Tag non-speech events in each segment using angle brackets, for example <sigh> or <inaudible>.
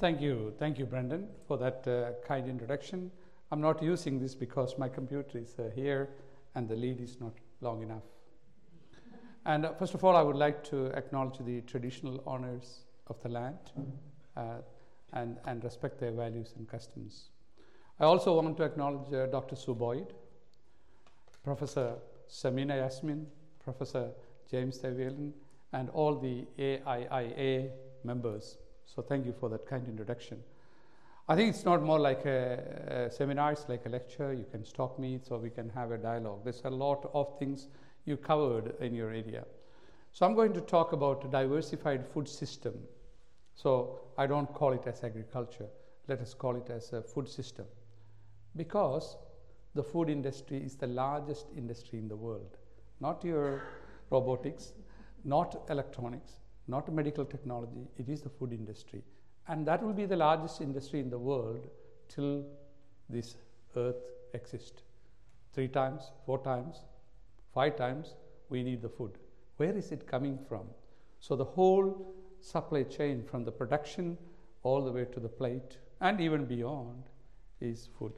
Thank you. Thank you, Brendan, for that uh, kind introduction. I'm not using this because my computer is uh, here and the lead is not long enough. And uh, first of all, I would like to acknowledge the traditional owners of the land uh, and, and respect their values and customs. I also want to acknowledge uh, Dr. Sue Boyd, Professor Samina Yasmin, Professor James Thevielin, and all the AIIA members. So thank you for that kind introduction. I think it's not more like a, a seminar, it's like a lecture. You can stop me so we can have a dialogue. There's a lot of things you covered in your area. So I'm going to talk about a diversified food system. So I don't call it as agriculture. Let us call it as a food system. Because the food industry is the largest industry in the world. Not your robotics, not electronics, not medical technology, it is the food industry. And that will be the largest industry in the world till this earth exists. Three times, four times, five times, we need the food. Where is it coming from? So the whole supply chain from the production all the way to the plate and even beyond is food.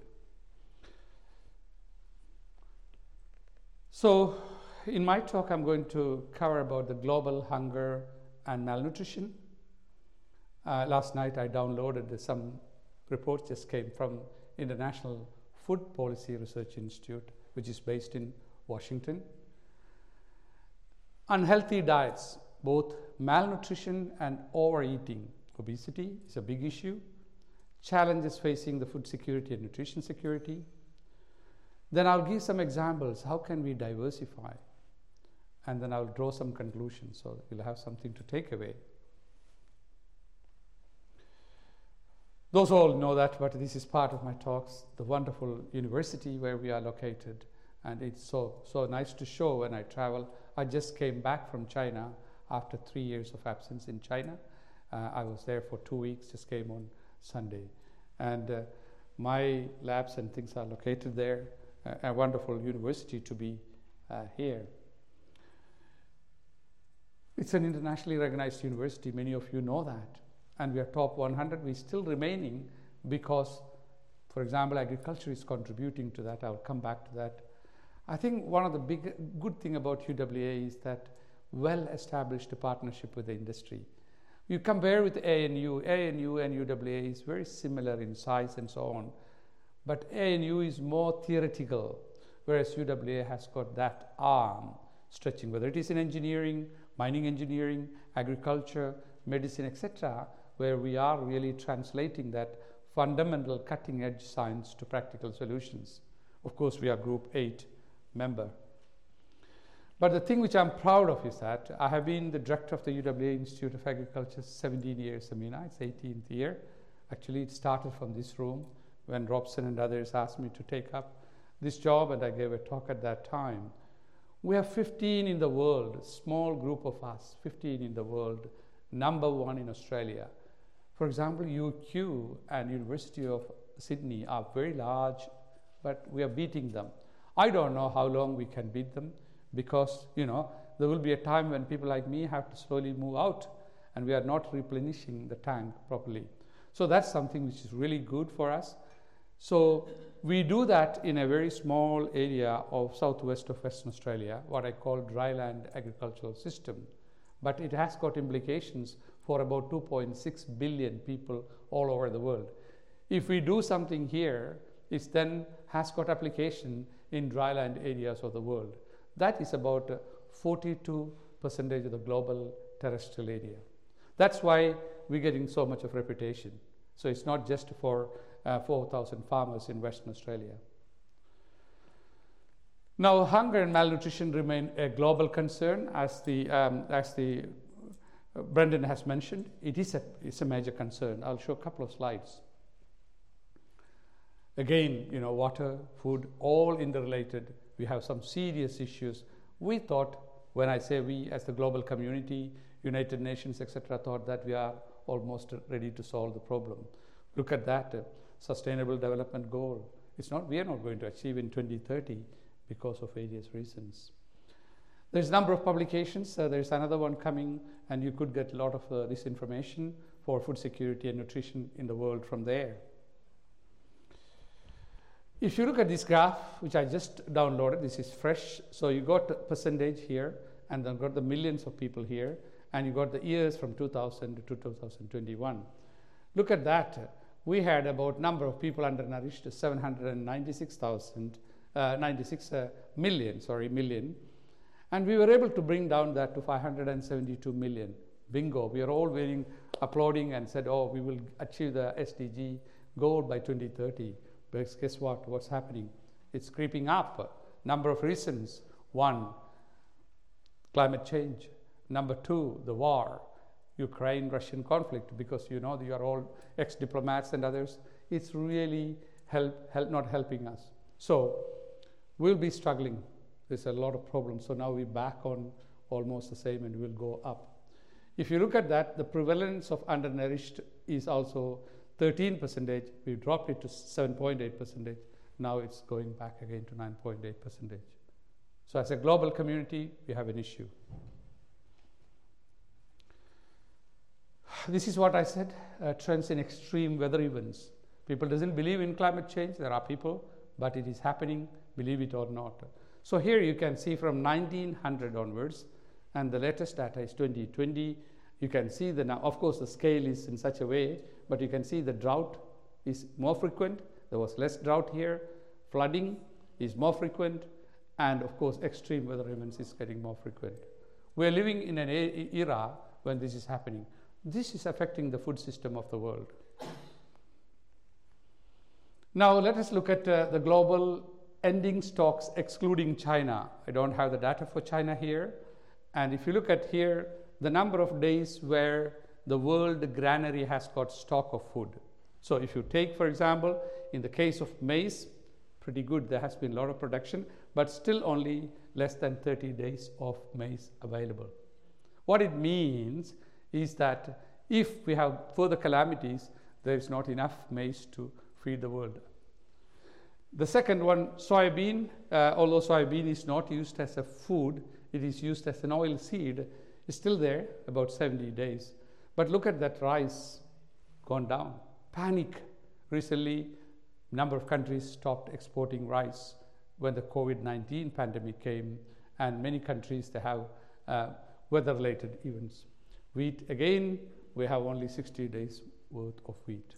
So in my talk, I'm going to cover about the global hunger and malnutrition. Uh, last night, I downloaded some reports just came from International Food Policy Research Institute, which is based in Washington. Unhealthy diets, both malnutrition and overeating, obesity is a big issue. Challenges facing the food security and nutrition security. Then I'll give some examples. How can we diversify? And then I'll draw some conclusions so you'll have something to take away. Those all know that, but this is part of my talks, the wonderful university where we are located. And it's so, so nice to show when I travel. I just came back from China after three years of absence in China. Uh, I was there for two weeks, just came on Sunday. And uh, my labs and things are located there. Uh, a wonderful university to be uh, here. It's an internationally recognized university, many of you know that. And we are top 100, we're still remaining because, for example, agriculture is contributing to that. I'll come back to that. I think one of the big good thing about UWA is that well-established partnership with the industry. You compare with ANU, ANU and UWA is very similar in size and so on, but ANU is more theoretical, whereas UWA has got that arm stretching, whether it is in engineering, mining engineering, agriculture, medicine, etc., where we are really translating that fundamental cutting edge science to practical solutions. Of course, we are Group 8 member. But the thing which I'm proud of is that I have been the director of the UWA Institute of Agriculture 17 years, Amina, it's 18th year. Actually, it started from this room when Robson and others asked me to take up this job, and I gave a talk at that time. We have 15 in the world, small group of us, 15 in the world, number one in Australia. For example, UQ and University of Sydney are very large, but we are beating them. I don't know how long we can beat them because, you know, there will be a time when people like me have to slowly move out and we are not replenishing the tank properly. So that's something which is really good for us. So we do that in a very small area of southwest of Western Australia, what I call dryland agricultural system. But it has got implications for about 2.6 billion people all over the world. If we do something here, it then has got application in dryland areas of the world. That is about 42 percentage of the global terrestrial area. That's why we're getting so much of reputation. So it's not just for uh, 4,000 farmers in Western Australia. Now, hunger and malnutrition remain a global concern, as the, um, as the uh, Brendan has mentioned. It is a, it's a major concern. I'll show a couple of slides. Again, you know, water, food, all interrelated. We have some serious issues. We thought, when I say we, as the global community, United Nations, etc., thought that we are almost ready to solve the problem. Look at that. Sustainable development goal. It's not, we are not going to achieve in 2030 because of various reasons. There's a number of publications. Uh, there's another one coming, and you could get a lot of uh, this information for food security and nutrition in the world from there. If you look at this graph, which I just downloaded, this is fresh. So you got percentage here, and then got the millions of people here, and you got the years from 2000 to 2021. Look at that. We had about number of people undernourished, 796,000, uh, 96 uh, million, sorry, million. And we were able to bring down that to 572 million. Bingo. We are all waiting, applauding and said, oh, we will achieve the SDG goal by 2030. But guess what? What's happening? It's creeping up. Number of reasons. One, climate change. Number two, the war, Ukraine Russian conflict, because you know you are all ex diplomats and others. It's really help, help, not helping us. So we'll be struggling. There's a lot of problems. So now we're back on almost the same and we'll go up. If you look at that, the prevalence of undernourished is also 13 percentage. We dropped it to 7.8 percentage. Now it's going back again to 9.8 percentage. So as a global community, we have an issue. This is what I said, uh, trends in extreme weather events. People doesn't believe in climate change. There are people, but it is happening, believe it or not. So here you can see from 1900 onwards, and the latest data is 2020. You can see the now, of course, the scale is in such a way, but you can see the drought is more frequent. There was less drought here. Flooding is more frequent, and of course, extreme weather events is getting more frequent. We are living in an era when this is happening. This is affecting the food system of the world. Now, let us look at uh, the global ending stocks excluding China. I don't have the data for China here. And if you look at here, the number of days where the world granary has got stock of food. So if you take, for example, in the case of maize, pretty good, there has been a lot of production, but still only less than 30 days of maize available. What it means is that if we have further calamities, there is not enough maize to feed the world. The second one, soybean, uh, although soybean is not used as a food, it is used as an oil seed, is still there about 70 days. But look at that rice gone down. Panic. Recently, number of countries stopped exporting rice when the COVID-19 pandemic came, and many countries they have uh, weather-related events. Wheat, again, we have only 60 days worth of wheat.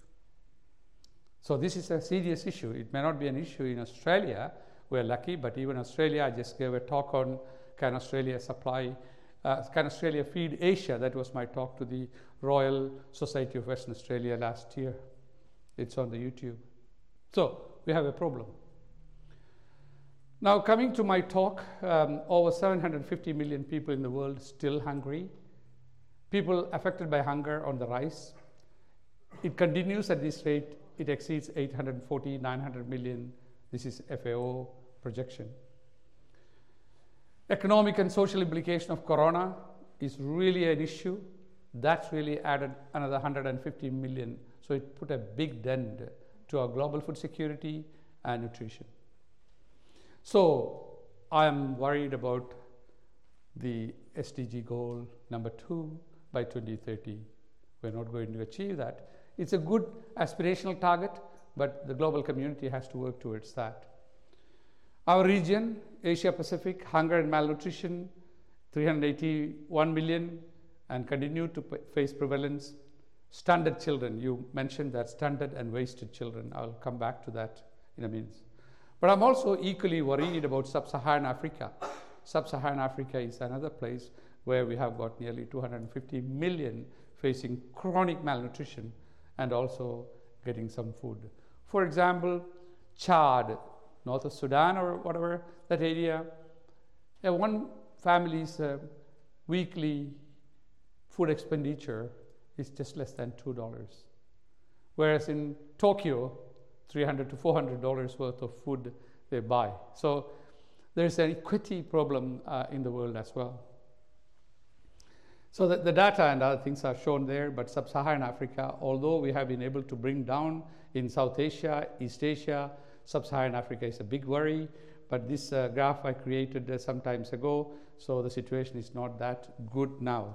So this is a serious issue. It may not be an issue in Australia. We're lucky, but even Australia, I just gave a talk on can Australia supply, uh, can Australia feed Asia? That was my talk to the Royal Society of Western Australia last year. It's on the YouTube. So we have a problem. Now, coming to my talk, um, over 750 million people in the world still hungry people affected by hunger on the rise. It continues at this rate, it exceeds 840, 900 million. This is FAO projection. Economic and social implication of corona is really an issue. That's really added another 150 million. So it put a big dent to our global food security and nutrition. So I am worried about the SDG goal number two, by 2030. We're not going to achieve that. It's a good aspirational target, but the global community has to work towards that. Our region, Asia Pacific, hunger and malnutrition, 381 million, and continue to face prevalence. Stunted children, you mentioned that stunted and wasted children. I'll come back to that in a minute. But I'm also equally worried about sub Saharan Africa. Sub Saharan Africa is another place where we have got nearly 250 million facing chronic malnutrition and also getting some food. For example, Chad, north of Sudan or whatever, that area, yeah, one family's uh, weekly food expenditure is just less than $2. Whereas in Tokyo, 300 to $400 worth of food they buy. So there's an equity problem uh, in the world as well. So the, the, data and other things are shown there, but sub-Saharan Africa, although we have been able to bring down in South Asia, East Asia, sub-Saharan Africa is a big worry, but this uh, graph I created uh, some times ago, so the situation is not that good now.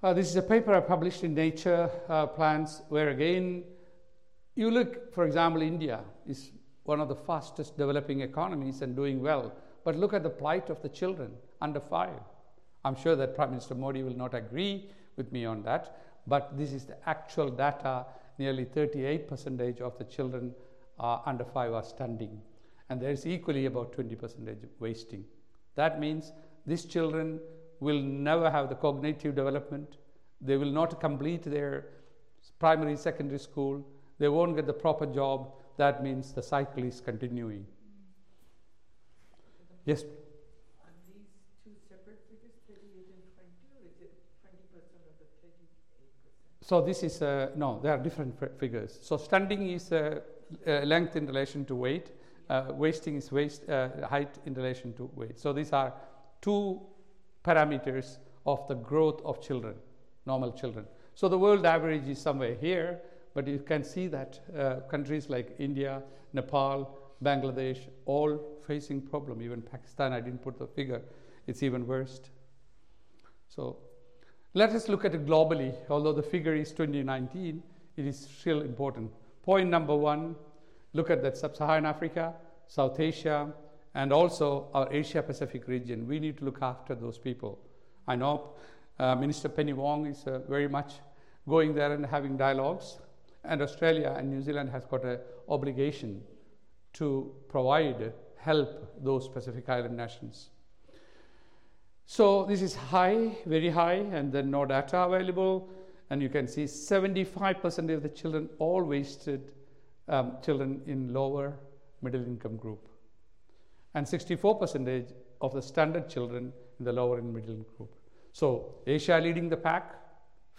Uh, this is a paper I published in Nature uh, Plants, where again, you look, for example, India is one of the fastest developing economies and doing well. But look at the plight of the children under five. I'm sure that Prime Minister Modi will not agree with me on that, but this is the actual data. Nearly 38% of the children uh, under five are stunting, and there is equally about 20% wasting. That means these children will never have the cognitive development. They will not complete their primary, secondary school. They won't get the proper job. That means the cycle is continuing. Yes? Are these two separate figures, 38 and 20, or is it 20% of the 38%? So this is, uh, no, there are different figures. So stunting is uh, uh, length in relation to weight. Uh, wasting is waist, uh, height in relation to weight. So these are two parameters of the growth of children, normal children. So the world average is somewhere here, but you can see that uh, countries like India, Nepal, Bangladesh, all facing problem. Even Pakistan, I didn't put the figure, it's even worse. So let us look at it globally. Although the figure is 2019, it is still important. Point number one, look at that sub-Saharan Africa, South Asia, and also our Asia Pacific region. We need to look after those people. I know uh, Minister Penny Wong is uh, very much going there and having dialogues, and Australia and New Zealand has got an obligation to provide help those Pacific Island nations. So this is high, very high, and then no data available. And you can see 75% of the children all wasted um, children in lower middle income group and 64% of the stunted children in the lower and middle group. So Asia leading the pack,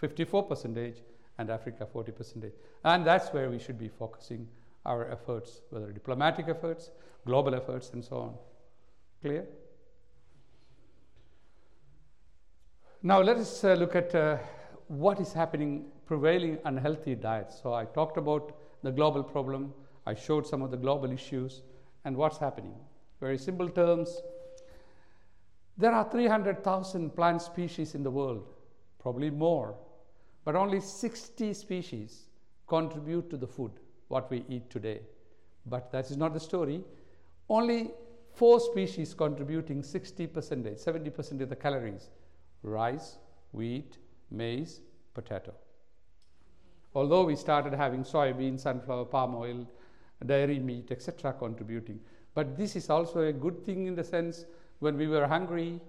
54%, and Africa 40%. And that's where we should be focusing our efforts, whether diplomatic efforts, global efforts, and so on. Clear? Now let us uh, look at uh, what is happening prevailing unhealthy diets. So I talked about the global problem. I showed some of the global issues and what's happening. Very simple terms. There are 300,000 plant species in the world, probably more, but only 60 species contribute to the food, what we eat today. But that is not the story. Only four species contributing 60%, 70% of the calories rice, wheat, maize, potato. Although we started having soybean, sunflower, palm oil, dairy meat, etc., contributing. But this is also a good thing in the sense when we were hungry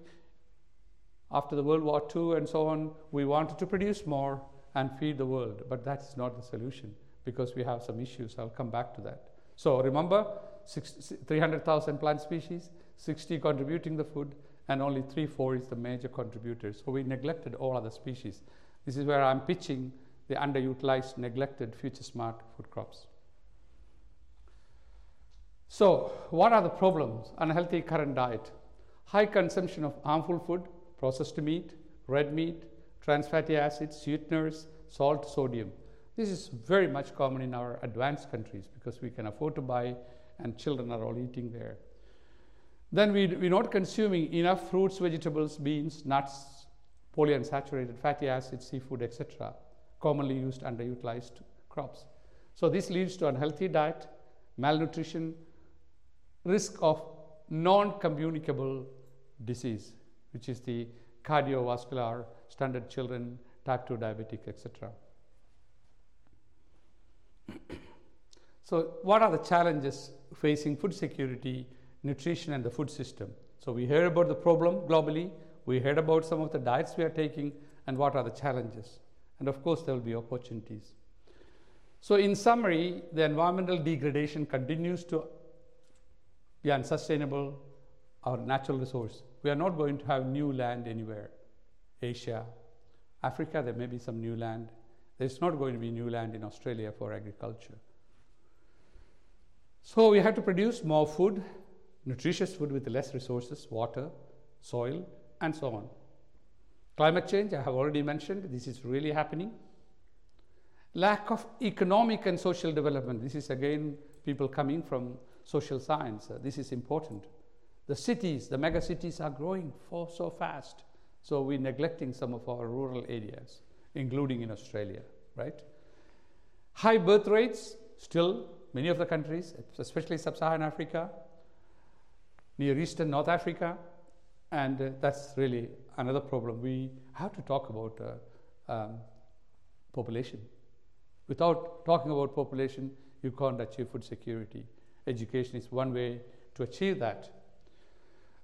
after the World War II and so on, we wanted to produce more and feed the world. But that's not the solution because we have some issues. I'll come back to that. So remember, 300,000 plant species, 60 contributing the food, and only 3 4 is the major contributor. So we neglected all other species. This is where I'm pitching the underutilized, neglected, future smart food crops. So, what are the problems? Unhealthy current diet, high consumption of harmful food, processed meat, red meat, trans fatty acids, sweeteners, salt, sodium. This is very much common in our advanced countries because we can afford to buy and children are all eating there. Then we, we're not consuming enough fruits, vegetables, beans, nuts, polyunsaturated fatty acids, seafood, etc., commonly used underutilized crops. So this leads to unhealthy diet, malnutrition, risk of non-communicable disease, which is the cardiovascular, stunted children, type 2 diabetic, etc. so what are the challenges facing food security, nutrition and the food system? So we heard about the problem globally, we heard about some of the diets we are taking and what are the challenges. And of course there will be opportunities. So in summary, the environmental degradation continues to be unsustainable, our natural resource. We are not going to have new land anywhere. Asia, Africa, there may be some new land. There's not going to be new land in Australia for agriculture. So we have to produce more food, nutritious food with less resources, water, soil, and so on. Climate change, I have already mentioned, this is really happening. Lack of economic and social development, this is again people coming from social science. Uh, this is important. The cities, the mega cities are growing for so fast. So we're neglecting some of our rural areas, including in Australia, right? High birth rates, still, many of the countries, especially sub Saharan Africa, Near Eastern North Africa, and uh, that's really another problem. We have to talk about uh, um, population. Without talking about population, you can't achieve food security. Education is one way to achieve that.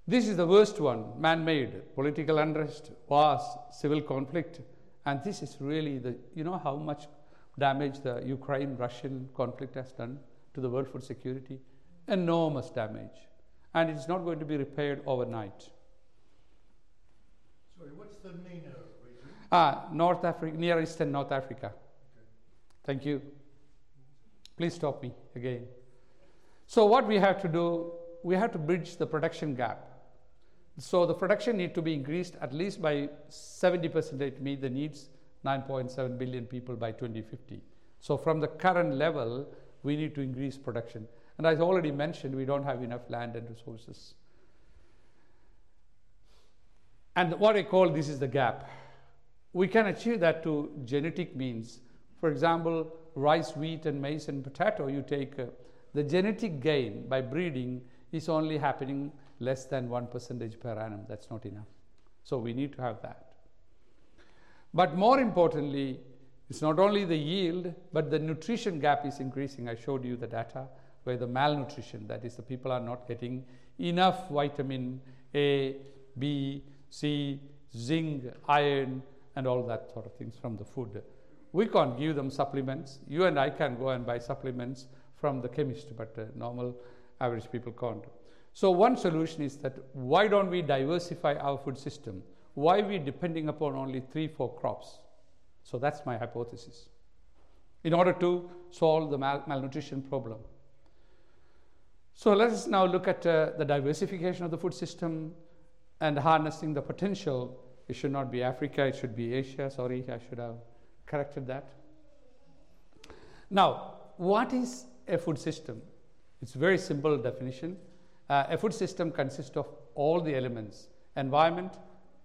This is the worst one man made political unrest, wars, civil conflict. And this is really the, you know, how much damage the Ukraine Russian conflict has done to the world food security? Enormous damage and it's not going to be repaired overnight. Sorry, what's the MENA region? Ah, North Africa, Near Eastern North Africa. Okay. Thank you. Please stop me again. So what we have to do, we have to bridge the production gap. So the production need to be increased at least by 70% to meet the needs 9.7 billion people by 2050. So from the current level, we need to increase production. And as already mentioned, we don't have enough land and resources. And what I call this is the gap. We can achieve that to genetic means. For example, rice, wheat, and maize and potato, you take uh, the genetic gain by breeding is only happening less than 1 percentage per annum. That's not enough. So we need to have that. But more importantly, it's not only the yield, but the nutrition gap is increasing. I showed you the data where the malnutrition, that is, the people are not getting enough vitamin A, B, C, zinc, iron, and all that sort of things from the food. We can't give them supplements. You and I can go and buy supplements from the chemist, but uh, normal average people can't. So one solution is that why don't we diversify our food system? Why are we depending upon only three, four crops? So that's my hypothesis. In order to solve the mal- malnutrition problem. So let us now look at uh, the diversification of the food system and harnessing the potential. It should not be Africa, it should be Asia. Sorry, I should have corrected that. Now, what is a food system? It's a very simple definition. Uh, a food system consists of all the elements environment,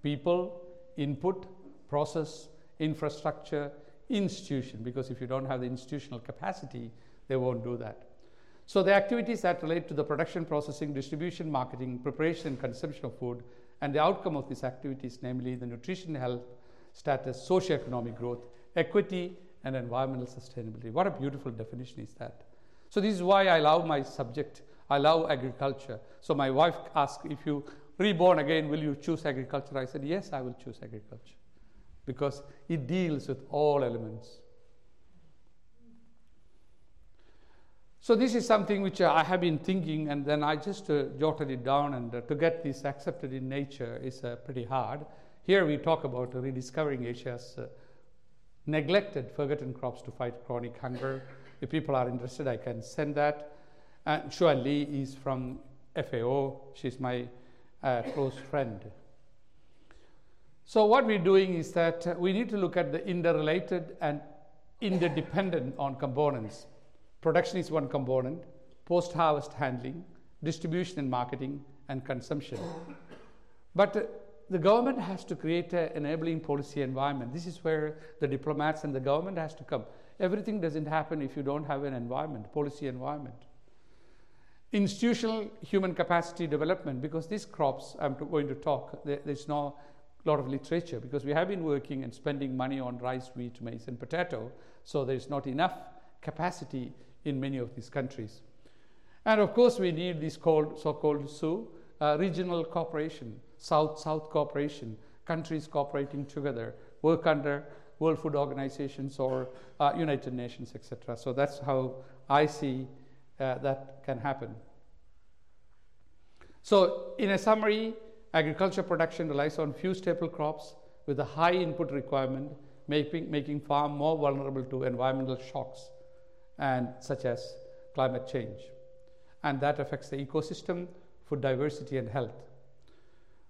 people, input, process, infrastructure, institution, because if you don't have the institutional capacity, they won't do that. So the activities that relate to the production, processing, distribution, marketing, preparation, and consumption of food, and the outcome of these activities, namely the nutrition, health, status, socio-economic growth, equity, and environmental sustainability. What a beautiful definition is that. So this is why I love my subject. I love agriculture. So my wife asked, if you reborn again, will you choose agriculture? I said, yes, I will choose agriculture because it deals with all elements. So this is something which uh, I have been thinking, and then I just uh, jotted it down. And uh, to get this accepted in nature is uh, pretty hard. Here we talk about rediscovering Asia's uh, neglected, forgotten crops to fight chronic hunger. If people are interested, I can send that. And Xuan Li is from FAO. She's my uh, close friend. So what we're doing is that we need to look at the interrelated and interdependent on components Production is one component, post harvest handling, distribution and marketing, and consumption. But uh, the government has to create an enabling policy environment. This is where the diplomats and the government has to come. Everything doesn't happen if you don't have an environment, policy environment. Institutional human capacity development, because these crops, I'm going to talk, there, there's no lot of literature because we have been working and spending money on rice, wheat, maize, and potato, so there's not enough capacity in many of these countries. And of course, we need this called, so-called SU, uh, regional cooperation, South-South cooperation, countries cooperating together, work under World Food Organizations or uh, United Nations, etc. So that's how I see uh, that can happen. So, in a summary, agriculture production relies on few staple crops with a high input requirement, making, making farm more vulnerable to environmental shocks and such as climate change. And that affects the ecosystem, food diversity, and health.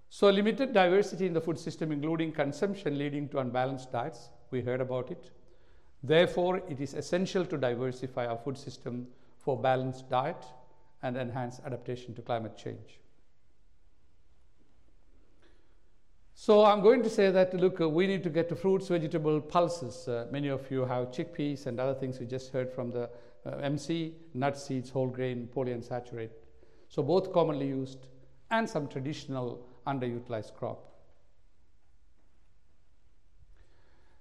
So, limited diversity in the food system, including consumption leading to unbalanced diets, we heard about it. Therefore, it is essential to diversify our food system for balanced diet and enhance adaptation to climate change. So I'm going to say that look, uh, we need to get to fruits, vegetable pulses. Uh, many of you have chickpeas and other things we just heard from the uh, MC, nut seeds, whole grain, polyunsaturated. So both commonly used and some traditional underutilized crop.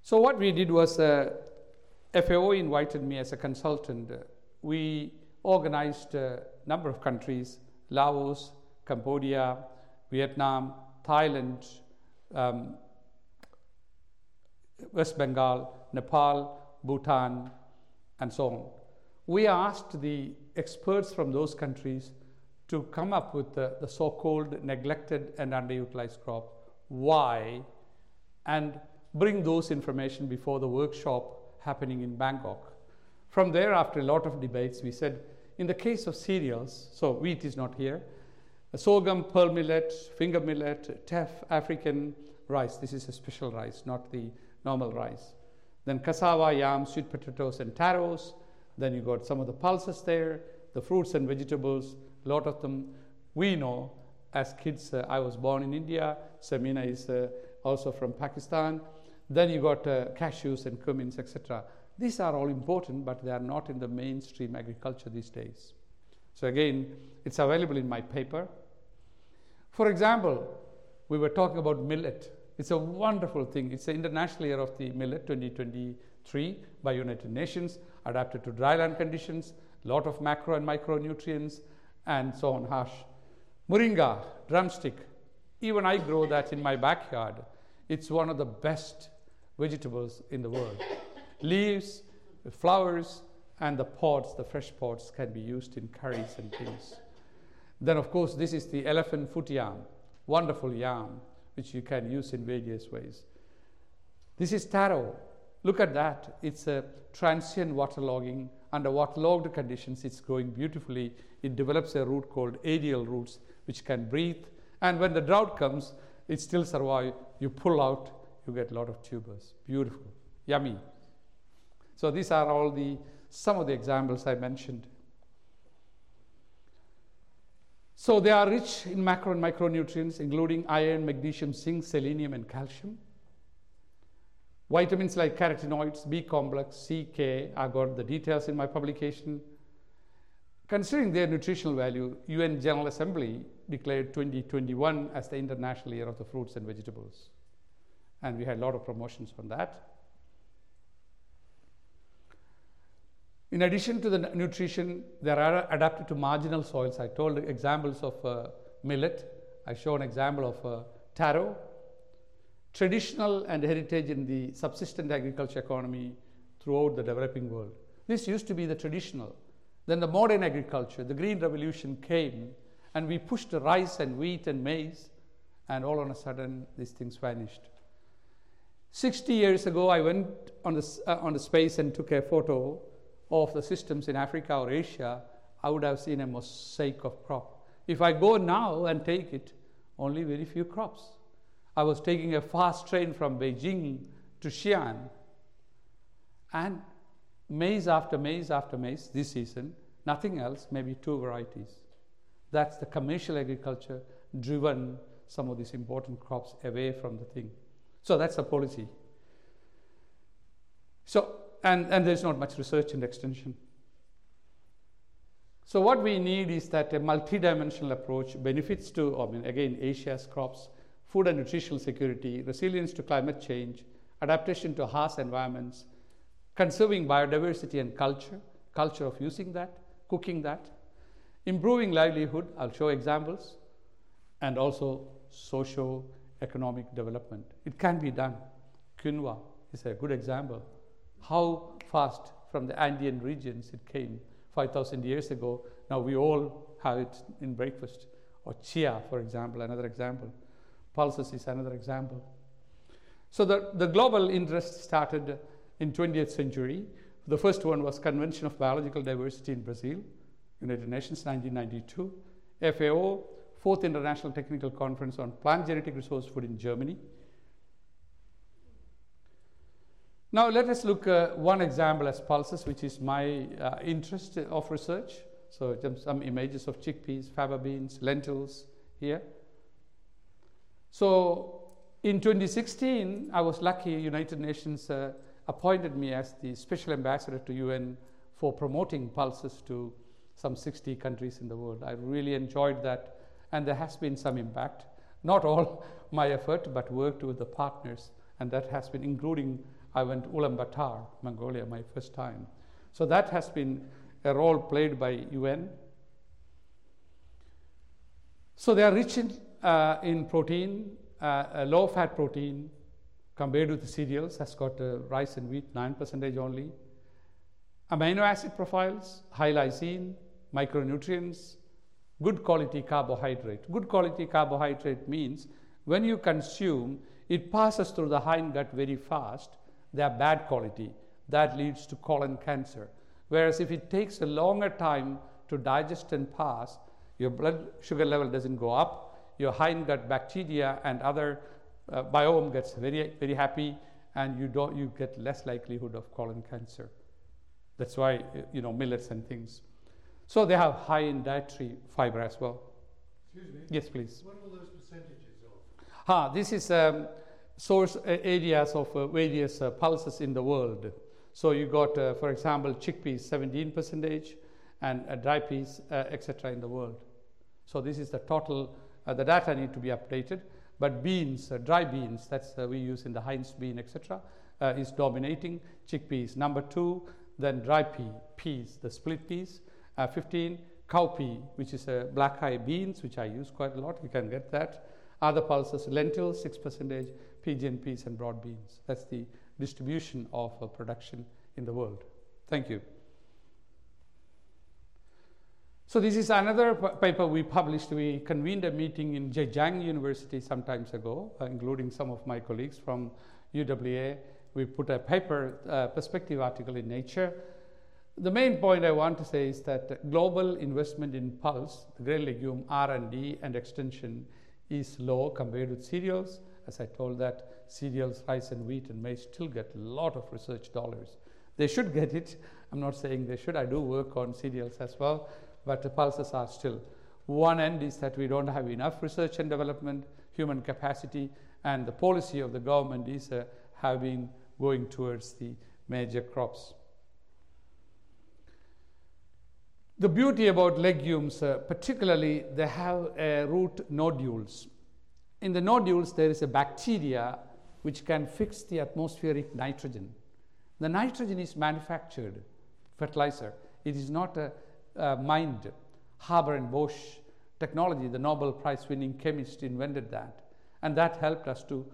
So what we did was uh, FAO invited me as a consultant. Uh, we organized a number of countries, Laos, Cambodia, Vietnam, Thailand, um, West Bengal, Nepal, Bhutan, and so on. We asked the experts from those countries to come up with the, the so called neglected and underutilized crop. Why? And bring those information before the workshop happening in Bangkok. From there, after a lot of debates, we said in the case of cereals, so wheat is not here, sorghum, pearl millet, finger millet, teff, African rice. This is a special rice, not the normal rice. Then cassava, yam, sweet potatoes, and taros. Then you got some of the pulses there, the fruits and vegetables, a lot of them we know as kids. Uh, I was born in India, Samina is uh, also from Pakistan. Then you got uh, cashews and cumins, etc. These are all important, but they are not in the mainstream agriculture these days. So again, it's available in my paper. For example, we were talking about millet. It's a wonderful thing. It's the International Year of the Millet 2023 by United Nations, adapted to dryland conditions, a lot of macro and micronutrients, and so on. Hash. Moringa, drumstick. Even I grow that in my backyard. It's one of the best vegetables in the world. Leaves, flowers, and the pods, the fresh pods, can be used in curries and things. Then, of course, this is the elephant foot yam, wonderful yam, which you can use in various ways. This is taro. Look at that. It's a transient waterlogging. Under waterlogged conditions, it's growing beautifully. It develops a root called aerial roots, which can breathe. And when the drought comes, it still survives. You pull out, you get a lot of tubers. Beautiful, yummy. So these are all the some of the examples I mentioned. So they are rich in macro and micronutrients, including iron, magnesium, zinc, selenium, and calcium. Vitamins like carotenoids, B complex, C, K, I got the details in my publication. Considering their nutritional value, UN General Assembly declared 2021 as the International Year of the Fruits and Vegetables. And we had a lot of promotions on that. In addition to the nutrition, they are adapted to marginal soils. I told examples of uh, millet. I show an example of uh, taro. Traditional and heritage in the subsistent agriculture economy throughout the developing world. This used to be the traditional. Then the modern agriculture, the green revolution came, and we pushed rice and wheat and maize, and all on a sudden these things vanished. 60 years ago, I went on the, uh, on the space and took a photo of the systems in Africa or Asia, I would have seen a mosaic of crop. If I go now and take it, only very few crops. I was taking a fast train from Beijing to Xi'an, and maize after maize after maize this season, nothing else, maybe two varieties. That's the commercial agriculture driven some of these important crops away from the thing. So that's the policy. So and, and there's not much research and extension. So what we need is that a multidimensional approach benefits to, I mean, again, Asia's crops, food and nutritional security, resilience to climate change, adaptation to harsh environments, conserving biodiversity and culture, culture of using that, cooking that, improving livelihood, I'll show examples, and also socio-economic development. It can be done. Quinoa is a good example how fast from the Andean regions it came 5,000 years ago. Now we all have it in breakfast. Or chia, for example, another example. Pulses is another example. So the, the global interest started in 20th century. The first one was Convention of Biological Diversity in Brazil, United Nations 1992. FAO, Fourth International Technical Conference on Plant Genetic Resource Food in Germany, Now let us look uh, one example as pulses, which is my uh, interest of research. So some images of chickpeas, faba beans, lentils here. So in 2016, I was lucky, United Nations uh, appointed me as the special ambassador to UN for promoting pulses to some 60 countries in the world. I really enjoyed that, and there has been some impact. Not all <laughs> my effort, but worked with the partners, and that has been including. I went to Ulaanbaatar, Mongolia, my first time. So that has been a role played by UN. So they are rich in, uh, in protein, uh, low fat protein compared with the cereals has got uh, rice and wheat 9 percentage only. Amino acid profiles, high lysine, micronutrients, good quality carbohydrate. Good quality carbohydrate means when you consume, it passes through the hind gut very fast. They are bad quality. That leads to colon cancer. Whereas if it takes a longer time to digest and pass, your blood sugar level doesn't go up, your hind gut bacteria and other uh, biome gets very, very happy, and you, don't, you get less likelihood of colon cancer. That's why, uh, you know, millets and things. So they have high in dietary fiber as well. Excuse me? Yes, please. What are those percentages of? Ah, this is um, source uh, areas of uh, various uh, pulses in the world. So you got, uh, for example, chickpeas 17 percentage and uh, dry peas, uh, etc. in the world. So this is the total. the data need to be updated. But beans, dry beans, that's we use in the Heinz bean, etc., is dominating. Chickpeas number two. Then dry pea, peas, the split peas, 15 cowpea, which is a black eye beans, which I use quite a lot. You can get that. Other pulses, lentils, 6 percentage, pigeon peas, and broad beans. That's the distribution of uh, production in the world. Thank you. So this is another paper we published. We convened a meeting in Zhejiang University some times ago, uh, including some of my colleagues from UWA. We put a paper, uh, perspective article in Nature. The main point I want to say is that global investment in pulse, the grain legume R&D and extension is low compared with cereals. As I told that cereals, rice and wheat and maize still get a lot of research dollars. They should get it. I'm not saying they should. I do work on cereals as well, but the pulses are still. One end is that we don't have enough research and development, human capacity, and the policy of the government is uh, been going towards the major crops. The beauty about legumes, uh, particularly, they have uh, root nodules. In the nodules, there is a bacteria which can fix the atmospheric nitrogen. The nitrogen is manufactured fertilizer. It is not a uh, mined. Haber and Bosch technology, the Nobel Prize winning chemist invented that. And that helped us to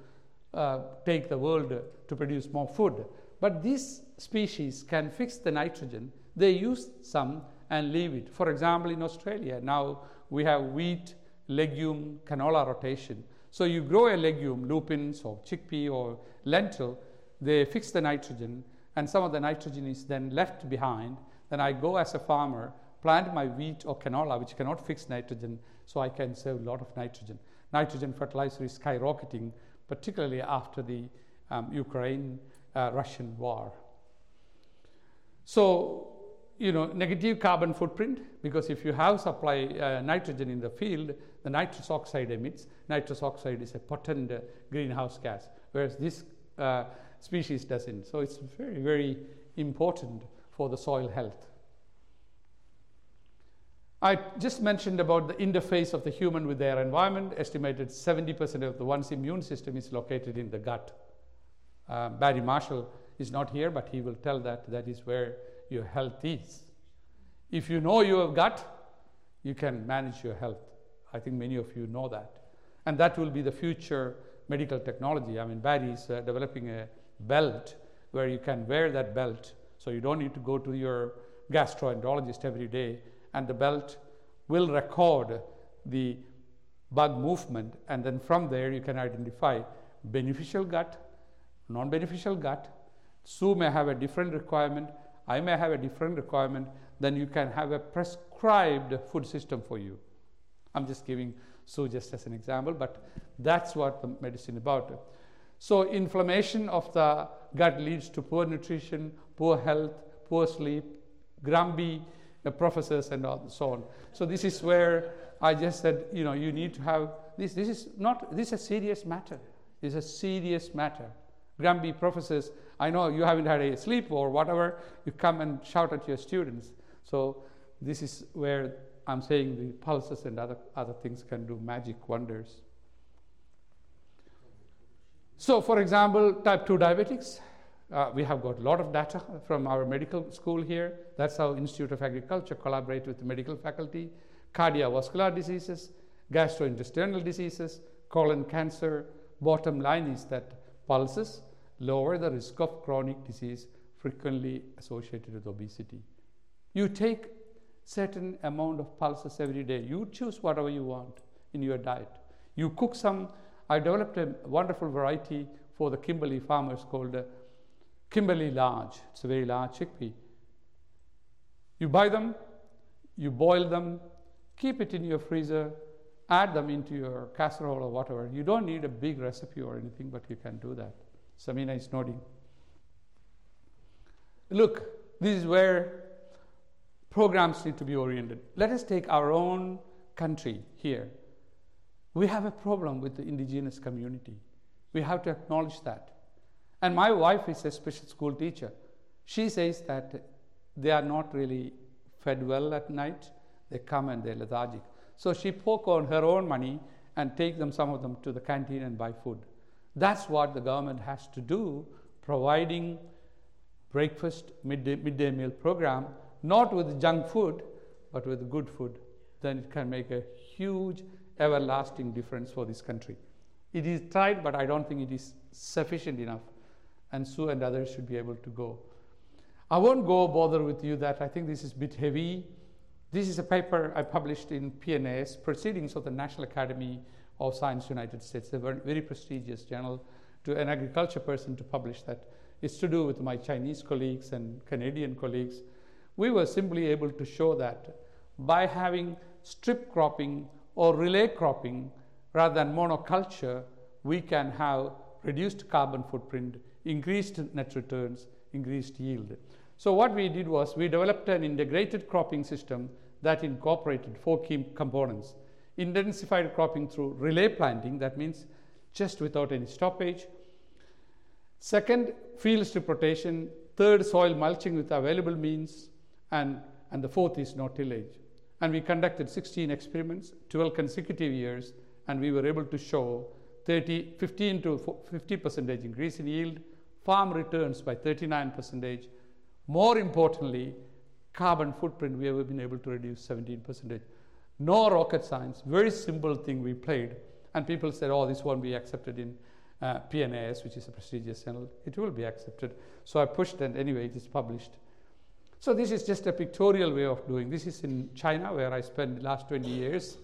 uh, take the world to produce more food. But these species can fix the nitrogen. They use some and leave it. For example, in Australia, now we have wheat, legume, canola rotation. So you grow a legume, lupins or chickpea or lentil, they fix the nitrogen, and some of the nitrogen is then left behind. Then I go as a farmer, plant my wheat or canola, which cannot fix nitrogen, so I can save a lot of nitrogen. Nitrogen fertilizer is skyrocketing, particularly after the um, Ukraine uh, Russian war. So, you know, negative carbon footprint, because if you have supply uh, nitrogen in the field, the nitrous oxide emits. Nitrous oxide is a potent uh, greenhouse gas, whereas this uh, species doesn't. So it's very, very important for the soil health. I just mentioned about the interface of the human with their environment. Estimated 70% of the one's immune system is located in the gut. Uh, Barry Marshall is not here, but he will tell that that is where your health is. If you know your gut, you can manage your health. I think many of you know that. And that will be the future medical technology. I mean, Barry is uh, developing a belt where you can wear that belt. So you don't need to go to your gastroenterologist every day. And the belt will record the bug movement. And then from there you can identify beneficial gut non-beneficial gut. Sue may have a different requirement. I may have a different requirement. Then you can have a prescribed food system for you i'm just giving sue just as an example but that's what the medicine about so inflammation of the gut leads to poor nutrition, poor health, poor sleep, grumpy uh, professors and so on. So this is where I just said, you know, you need to have this. This is not this is a serious matter. This is a serious matter. Grumpy professors, I know you haven't had a sleep or whatever, you come and shout at your students. So this is where I'm saying the pulses and other, other things can do magic wonders. So, for example, type 2 diabetics, uh, we have got a lot of data from our medical school here. That's how Institute of Agriculture collaborate with the medical faculty. Cardiovascular diseases, gastrointestinal diseases, colon cancer. Bottom line is that pulses lower the risk of chronic disease frequently associated with obesity. You take certain amount of pulses every day. You choose whatever you want in your diet. You cook some. I developed a wonderful variety for the Kimberley farmers called uh, Kimberley Large. It's a very large chickpea. You buy them, you boil them, keep it in your freezer, add them into your casserole or whatever. You don't need a big recipe or anything, but you can do that. Samina is nodding. Look, this is where programs need to be oriented. Let us take our own country here. We have a problem with the indigenous community. We have to acknowledge that. And my wife is a special school teacher. She says that they are not really fed well at night. They come and they're lethargic. So she poke on her own money and take them, some of them, to the canteen and buy food. That's what the government has to do, providing breakfast, midday, midday meal program, not with junk food, but with good food. Then it can make a huge, everlasting difference for this country. It is tried, but I don't think it is sufficient enough. And Sue and others should be able to go. I won't go bother with you that I think this is a bit heavy. This is a paper I published in PNAS, Proceedings of the National Academy of Science United States, a very, prestigious journal to an agriculture person to publish that. It's to do with my Chinese colleagues and Canadian colleagues. We were simply able to show that by having strip cropping or relay cropping rather than monoculture, we can have reduced carbon footprint, increased net returns, increased yield. So what we did was we developed an integrated cropping system that incorporated four key components intensified cropping through relay planting, that means just without any stoppage. Second, field strip rotation. Third, soil mulching with available means. And, and the fourth is no tillage. And we conducted 16 experiments, 12 consecutive years, and we were able to show 30, 15 to 50 percentage increase in yield, farm returns by 39 percentage. More importantly, carbon footprint we have been able to reduce 17 percentage. No rocket science, very simple thing we played. And people said, oh, this won't be accepted in uh, PNAS, which is a prestigious journal. It will be accepted. So I pushed, and anyway, it is published. So this is just a pictorial way of doing. This is in China, where I spent the last 20 years.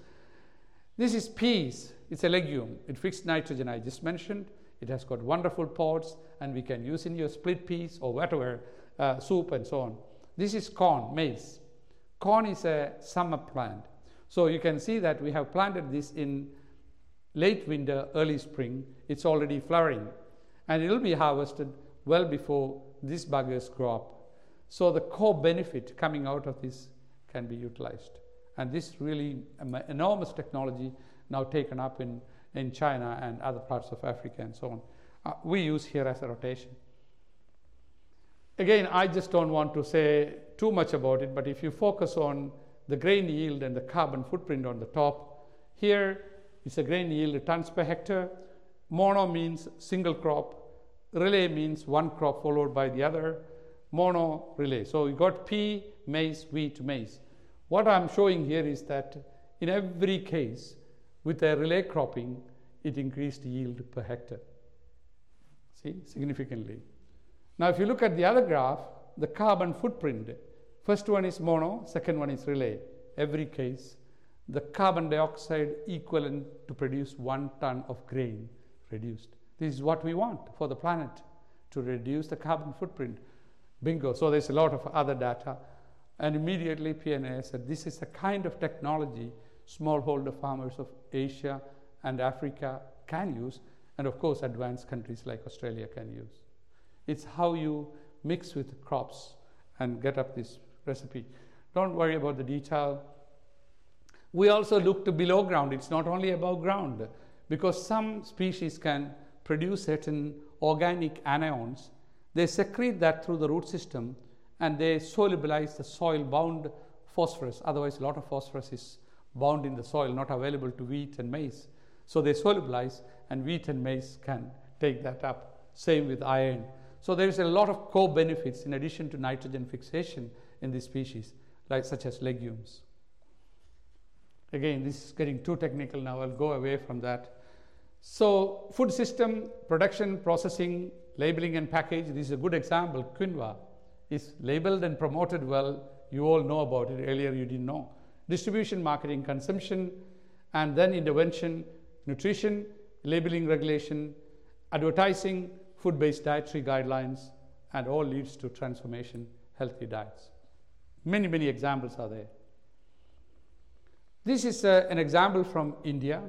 This is peas. It's a legume. It fixed nitrogen I just mentioned. It has got wonderful pods, and we can use in your split peas or whatever, uh, soup and so on. This is corn, maize. Corn is a summer plant. So you can see that we have planted this in late winter, early spring. It's already flowering and it will be harvested well before these buggers grow up. So the core benefit coming out of this can be utilized. And this really enormous technology now taken up in, in China and other parts of Africa and so on. Uh, we use here as a rotation. Again, I just don't want to say too much about it, but if you focus on the grain yield and the carbon footprint on the top. Here is a grain yield tons per hectare. Mono means single crop. Relay means one crop followed by the other. Mono relay. So we got pea, maize, wheat, maize. What I'm showing here is that in every case, with a relay cropping, it increased yield per hectare. See, significantly. Now, if you look at the other graph, the carbon footprint First one is mono, second one is relay. Every case, the carbon dioxide equivalent to produce one ton of grain reduced. This is what we want for the planet to reduce the carbon footprint. Bingo. So there's a lot of other data. And immediately PNA said this is a kind of technology smallholder farmers of Asia and Africa can use, and of course, advanced countries like Australia can use. It's how you mix with crops and get up this recipe. Don't worry about the detail. We also look to below ground. It's not only above ground because some species can produce certain organic anions. They secrete that through the root system and they solubilize the soil bound phosphorus. Otherwise, a lot of phosphorus is bound in the soil, not available to wheat and maize. So they solubilize, and wheat and maize can take that up. Same with iron. So there is a lot of co benefits in addition to nitrogen fixation in these species, like such as legumes. Again, this is getting too technical now. I'll go away from that. So, food system, production, processing, labeling, and package. This is a good example. Quinoa is labeled and promoted well. You all know about it. Earlier, you didn't know. Distribution, marketing, consumption, and then intervention, nutrition, labeling regulation, advertising, food based dietary guidelines, and all leads to transformation, healthy diets. Many, many examples are there. This is uh, an example from India.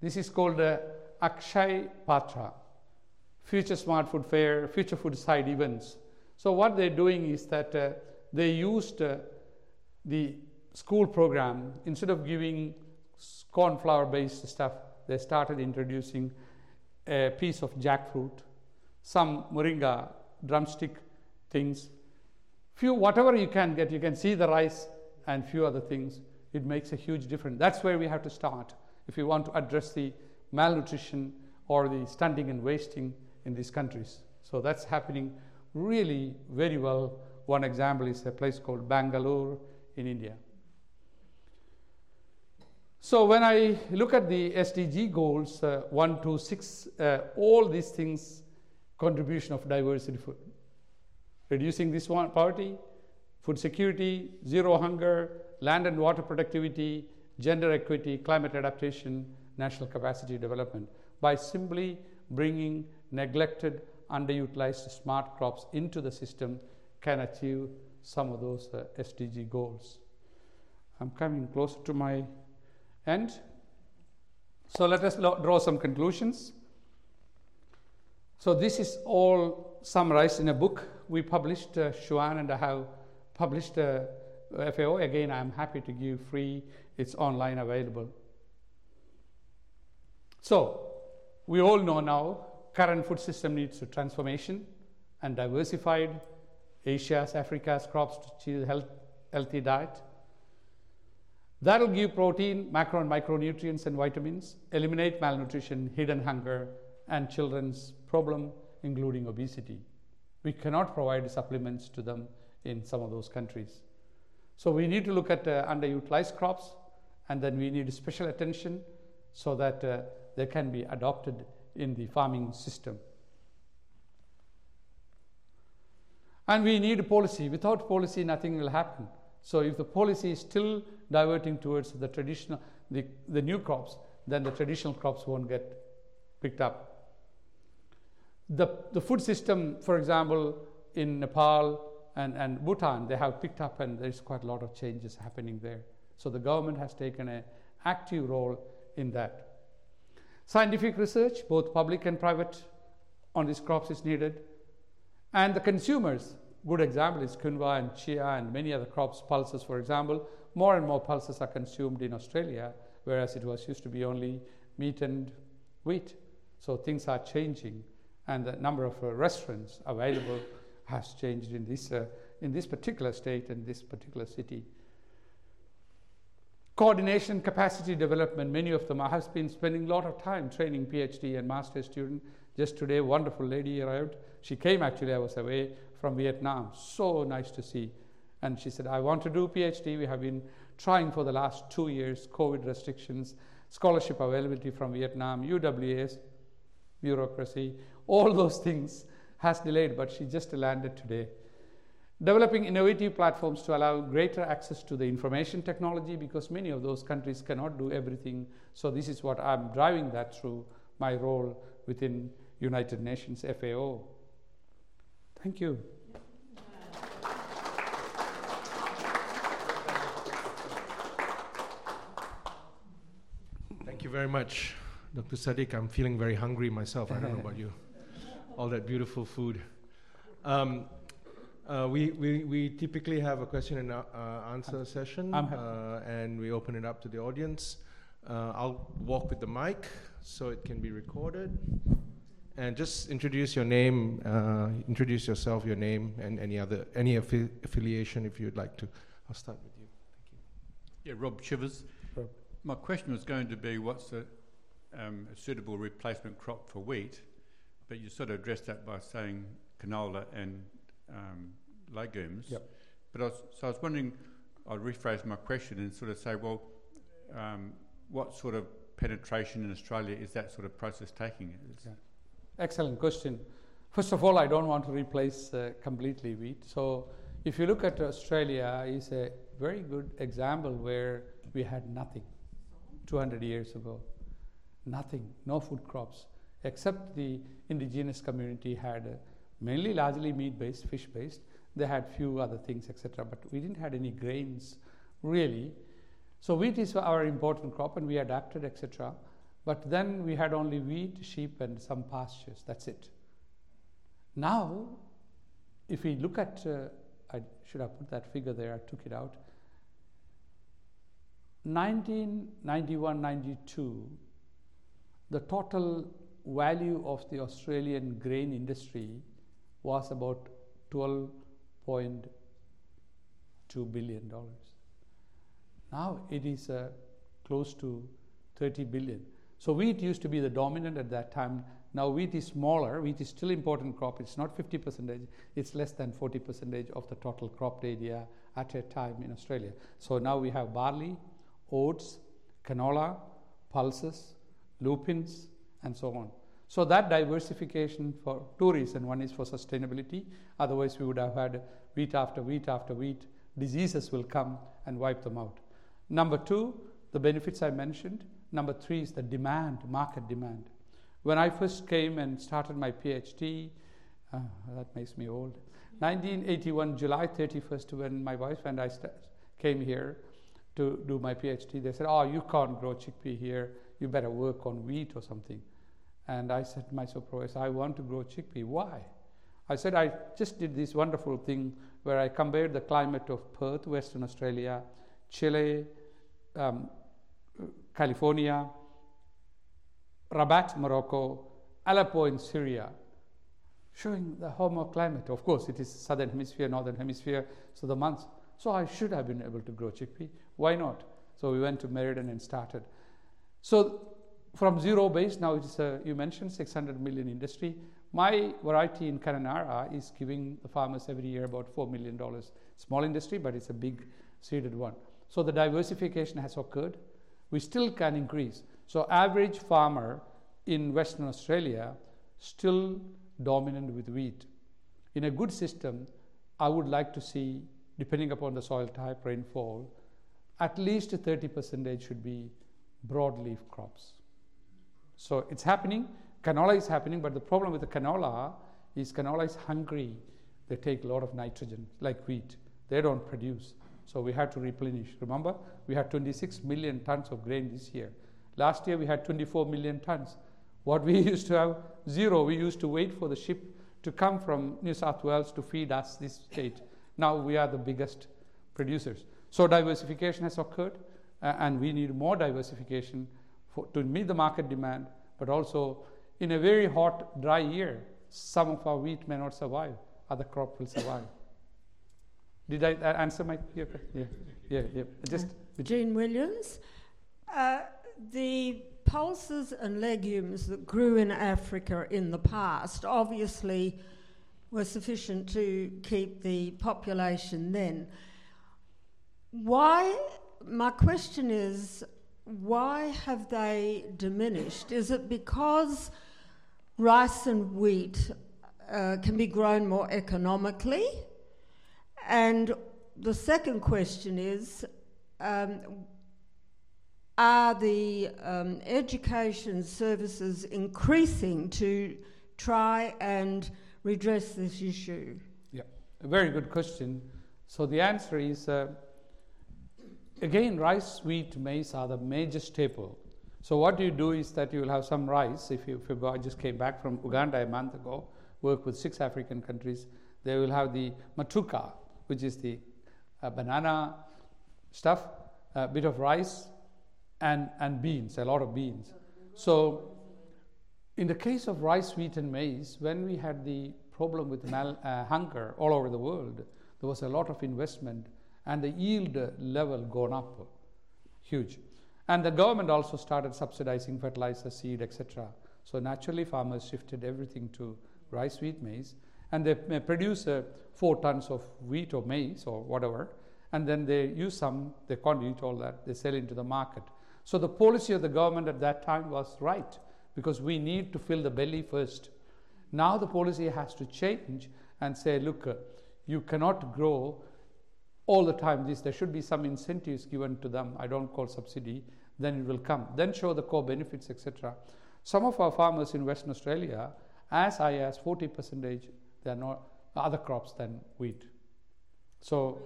This is called uh, Akshay Patra, Future Smart Food Fair, Future Food Side Events. So, what they're doing is that uh, they used uh, the school program, instead of giving corn flour based stuff, they started introducing a piece of jackfruit, some moringa drumstick things, few whatever you can get. You can see the rice and few other things. It makes a huge difference. That's where we have to start if we want to address the malnutrition or the stunting and wasting in these countries. So that's happening really very well. One example is a place called Bangalore in India. So when I look at the SDG goals, uh, one, two, six, uh, all these things, contribution of diversity food, reducing this one poverty, food security, zero hunger, land and water productivity, gender equity, climate adaptation, national capacity development by simply bringing neglected, underutilized smart crops into the system can achieve some of those uh, SDG goals. I'm coming closer to my end. So let us draw some conclusions. So this is all summarized in a book we published, uh, Xuan and I have published uh, FAO. Again, I'm happy to give free, it's online available. So, we all know now current food system needs a transformation and diversified Asia's, Africa's crops to achieve health, healthy diet. That'll give protein, macro and micronutrients and vitamins, eliminate malnutrition, hidden hunger, and children's problem, including obesity. We cannot provide supplements to them in some of those countries. So we need to look at uh, underutilized crops, and then we need special attention so that uh, they can be adopted in the farming system. And we need policy. Without policy, nothing will happen. So if the policy is still diverting towards the traditional, the, the new crops, then the traditional crops won't get picked up. The, the food system, for example, in Nepal and, and Bhutan, they have picked up and there's quite a lot of changes happening there. So the government has taken an active role in that. Scientific research, both public and private, on these crops is needed. And the consumers, good example is quinoa and chia and many other crops, pulses, for example. More and more pulses are consumed in Australia, whereas it was used to be only meat and wheat. So things are changing, and the number of uh, restaurants available has changed in this, uh, in this particular state and this particular city. Coordination, capacity development, many of them, I have been spending a lot of time training PhD and master student. Just today, wonderful lady arrived. She came actually, I was away from Vietnam. So nice to see. And she said, I want to do PhD. We have been trying for the last two years, COVID restrictions, scholarship availability from Vietnam, UWA's, bureaucracy, all those things has delayed, but she just landed today. Developing innovative platforms to allow greater access to the information technology because many of those countries cannot do everything. So this is what I'm driving that through my role within United Nations FAO. Thank you. Thank you very much, Dr. Siddique. I'm feeling very hungry myself. I don't know about you. All that beautiful food. Um, uh, we, we, we typically have a question and uh, answer session, uh, and we open it up to the audience. Uh, I'll walk with the mic so it can be recorded. and just introduce your name, uh, introduce yourself, your name, and any other any affi- affiliation if you'd like to. I'll start with you. Yeah, Rob Shivers. Rob. My question was going to be what's a, um, a suitable replacement crop for wheat, but you sort of addressed that by saying canola and um, legumes. Yep. But I was, so I was wondering, I'll rephrase my question and sort of say, well, um, what sort of penetration in Australia is that sort of process taking? Yeah. Excellent question. First of all, I don't want to replace uh, completely wheat. So, if you look at Australia, is a very good example where we had nothing 200 years ago. Nothing, no food crops, except the indigenous community had mainly largely meat-based, fish-based. They had few other things, etc. But we didn't have any grains, really. So wheat is our important crop, and we adapted, etc. But then we had only wheat, sheep, and some pastures. That's it. Now, if we look at, uh, I should have put that figure there, I took it out. 1991 92, the total value of the Australian grain industry was about 12.2 billion dollars. Now it is uh, close to 30 billion. So wheat used to be the dominant at that time. Now wheat is smaller. Wheat is still important crop. It's not 50 percentage. It's less than 40 percentage of the total cropped area at a time in Australia. So now we have barley, oats, canola, pulses, lupins, and so on. So that diversification for two reasons. One is for sustainability. Otherwise, we would have had wheat after wheat after wheat. Diseases will come and wipe them out. Number two, the benefits I mentioned. Number three is the demand, market demand. When I first came and started my PhD, uh, that makes me old. 1981, July 31st, when my wife and I came here to do my PhD, they said, "Oh, you can't grow chickpea here. You better work on wheat or something." And I said to my supervisor, "I want to grow chickpea. Why?" I said, "I just did this wonderful thing where I compared the climate of Perth, Western Australia, Chile, um, California, Rabat, Morocco, Aleppo in Syria, showing the homoclimate. Of course, it is southern hemisphere, northern hemisphere, so the months. So I should have been able to grow chickpea. Why not? So we went to Merredin and started. So from zero base, now it's a, uh, you mentioned 600 million industry. My variety in Kununurra is giving the farmers every year about $4 million. Small industry, but it's a big seeded one. So the diversification has occurred. We still can increase. So average farmer in Western Australia still dominant with wheat. In a good system, I would like to see, depending upon the soil type, rainfall, at least 30 percentage should be broadleaf crops. So it's happening. Canola is happening, but the problem with the canola is canola is hungry. They take a lot of nitrogen, like wheat. They don't produce. So we had to replenish. Remember, we had 26 million tons of grain this year. Last year we had 24 million tons. What we <laughs> used to have, zero. We used to wait for the ship to come from New South Wales to feed us this state. Now we are the biggest producers. So diversification has occurred, uh, and we need more diversification for, to meet the market demand, but also in a very hot, dry year, some of our wheat may not survive, other crop will survive. Did I uh, answer my yeah, yeah, yeah, yeah. Just Jean Williams. Uh, the pulses and legumes that grew in Africa in the past obviously were sufficient to keep the population then. Why, my question is, why have they diminished? Is it because rice and wheat uh, can be grown more economically? And the second question is um, Are the um, education services increasing to try and redress this issue? Yeah, a very good question. So the answer is uh, again, rice, wheat, maize are the major staple. So what you do is that you will have some rice. If you, if you go, I just came back from Uganda a month ago, work with six African countries. They will have the matooke, which is the uh, banana stuff, a bit of rice, and, and beans, a lot of beans. So In the case of rice, wheat, and maize, when we had the problem with mal, uh, hunger all over the world, there was a lot of investment and the yield level gone up huge. And the government also started subsidizing fertilizer, seed, etc. So naturally, farmers shifted everything to rice, wheat, maize, and they produce uh, four tons of wheat or maize or whatever, and then they use some, they can't eat all that, they sell into the market. So the policy of the government at that time was right because we need to fill the belly first. Now the policy has to change and say, look, uh, you cannot grow all the time this. There should be some incentives given to them. I don't call subsidy. Then it will come. Then show the core benefits, etc. Some of our farmers in Western Australia, as high as 40 percentage, they are not other crops than wheat. So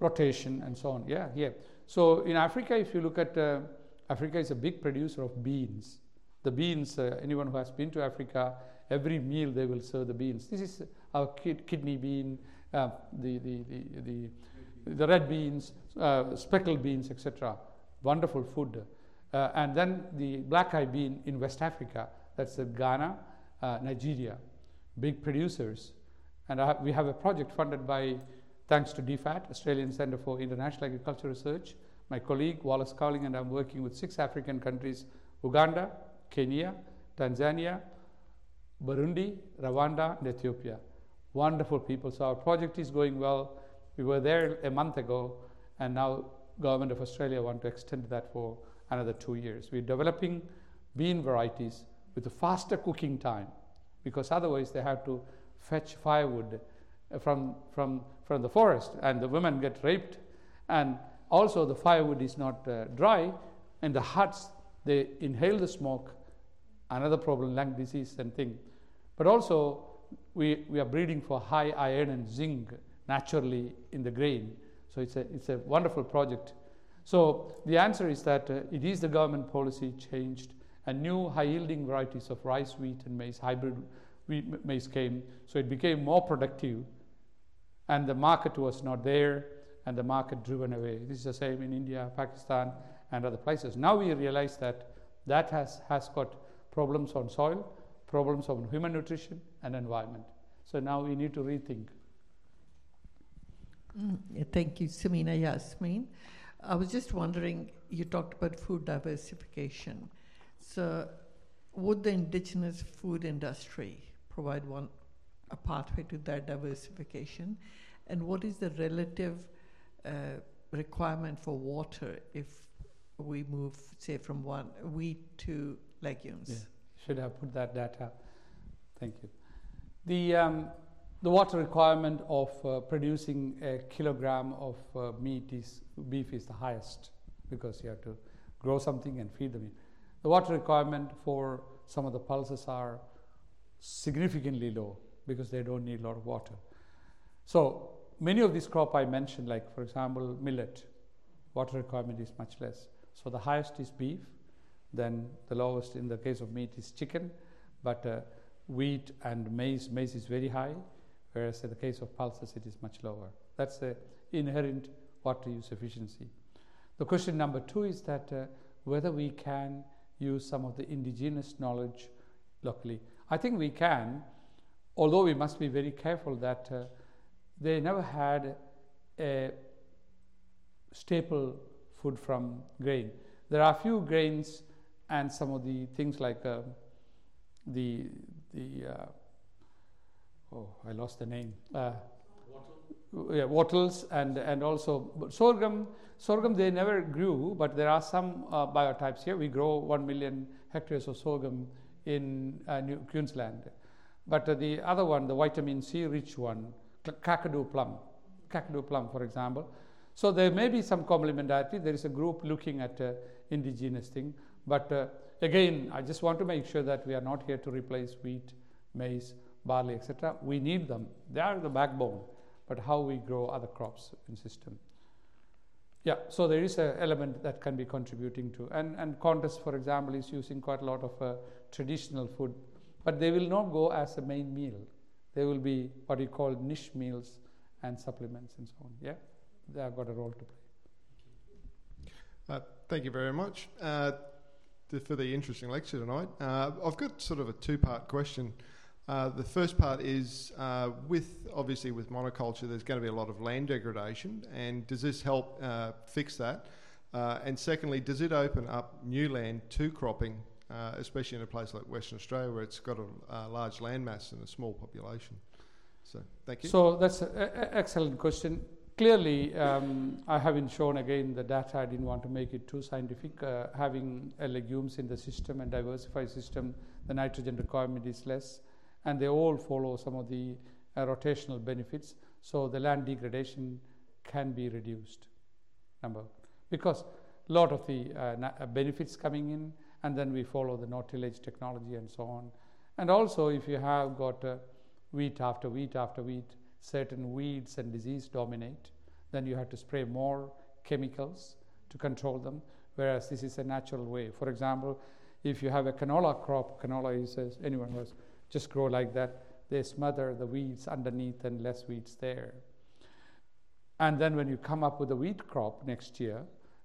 rotation and so on. Yeah, yeah. So in Africa, if you look at uh, Africa is a big producer of beans. The beans, uh, anyone who has been to Africa, every meal they will serve the beans. This is our kid, kidney bean, uh, the, the, the, the, the red beans, uh, speckled beans, etc. Wonderful food. Uh, and then the black eye bean in West Africa, that's Ghana, uh, Nigeria, big producers. And we have a project funded by, thanks to DFAT, Australian Centre for International Agriculture Research. My colleague Wallace Cowling and I am working with six African countries Uganda, Kenya, Tanzania, Burundi, Rwanda, and Ethiopia. Wonderful people. So our project is going well. We were there a month ago, and now government of Australia want to extend that for another two years. We're developing bean varieties with a faster cooking time because otherwise they have to fetch firewood from, from, from the forest and the women get raped. And also the firewood is not uh, dry. And the huts they inhale the smoke another problem lung disease and thing. But also we, we are breeding for high iron and zinc naturally in the grain so it's a, it's a wonderful project so the answer is that uh, it is the government policy changed and new high yielding varieties of rice wheat and maize hybrid wheat maize came, so it became more productive, and the market was not there, and the market driven away. This is the same in India, Pakistan, and other places. Now we realize that that has, has got problems on soil, problems on human nutrition, and environment. So now we need to rethink. Mm, thank you, Samina Yasmin. I was just wondering, you talked about food diversification. So, would the indigenous food industry provide one a pathway to that diversification? And what is the relative uh, requirement for water if we move, say, from one wheat to legumes? Yeah. Should have put that data. Thank you. The um, the water requirement of uh, producing a kilogram of uh, meat is beef is the highest because you have to grow something and feed the meat. The water requirement for some of the pulses are significantly low because they don't need a lot of water. So many of these crop I mentioned, like for example millet, water requirement is much less. So the highest is beef, then the lowest in the case of meat is chicken, but uh, wheat and maize, maize is very high, whereas in the case of pulses it is much lower. That's the inherent water use efficiency. The question number two is that uh, whether we can use some of the indigenous knowledge locally. I think we can, although we must be very careful that uh, they never had a staple food from grain. There are a few grains and some of the things like uh, the the uh, oh I lost the name. Uh, yeah, wattles and and also sorghum. Sorghum they never grew, but there are some uh, biotypes here. We grow one million hectares of sorghum in uh, New Queensland. But uh, the other one, the vitamin C rich one, Kakadu plum, Kakadu plum, for example. So there may be some complementarity. There is a group looking at uh, indigenous thing. But uh, again, I just want to make sure that we are not here to replace wheat, maize, barley, etc. We need them. They are the backbone. But how we grow other crops in system. Yeah, so there is an element that can be contributing to. And, and Qantas, for example, is using quite a lot of uh, traditional food, but they will not go as a main meal. They will be what you call niche meals and supplements and so on. Yeah, they have got a role to play. Uh, thank you very much. Uh, for the interesting lecture tonight. Uh, I've got sort of a two-part question. Uh, the first part is uh, with obviously with monoculture, there's going to be a lot of land degradation, and does this help uh, fix that? Uh, and secondly, does it open up new land to cropping, uh, especially in a place like Western Australia where it's got a large landmass and a small population? So, thank you. So that's an excellent question. Clearly, um, I haven't shown again the data. I didn't want to make it too scientific. Having legumes in the system and diversified system, the nitrogen requirement is less, and they all follow some of the uh, rotational benefits. So the land degradation can be reduced. Number because a lot of the uh, uh, benefits coming in, and then we follow the no-tillage technology and so on. And also, if you have got uh, wheat after wheat after wheat, certain weeds and disease dominate, then you have to spray more chemicals to control them, whereas this is a natural way. For example, if you have a canola crop, canola is, as anyone was just grow like that, they smother the weeds underneath and less weeds there. And then when you come up with a wheat crop next year,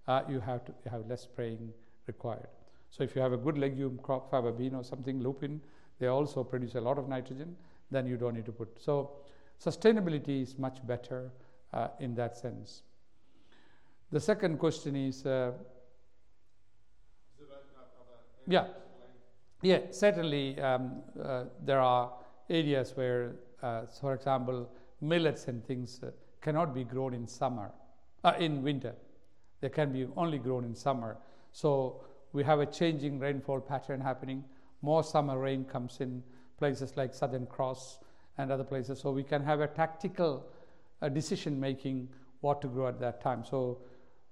uh, you have to have less spraying required. So if you have a good legume crop, faba bean or something, lupin, they also produce a lot of nitrogen, then you don't need to put. So sustainability is much better uh, in that sense. The second question is, uh, yeah, yeah, certainly um, uh, there are areas where, uh, for example, millets and things uh, cannot be grown in summer, uh, in winter. They can be only grown in summer. So we have a changing rainfall pattern happening. More summer rain comes in places like Southern Cross and other places. So we can have a tactical uh, decision making what to grow at that time. So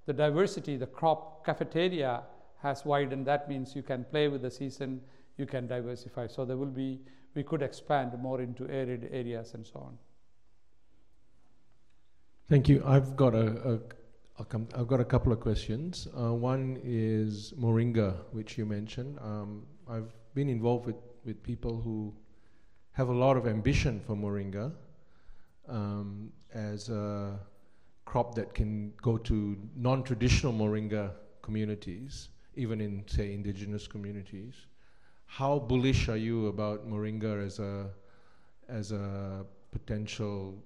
the diversity, the crop cafeteria has widened. That means you can play with the season, you can diversify. So there will be, we could expand more into arid areas and so on. Thank you. I've got a, a I've got a couple of questions. Uh, one is Moringa, which you mentioned. Um, I've been involved with, with people who have a lot of ambition for Moringa um, as a crop that can go to non traditional Moringa communities, even in, say, indigenous communities. How bullish are you about Moringa as a, as a potential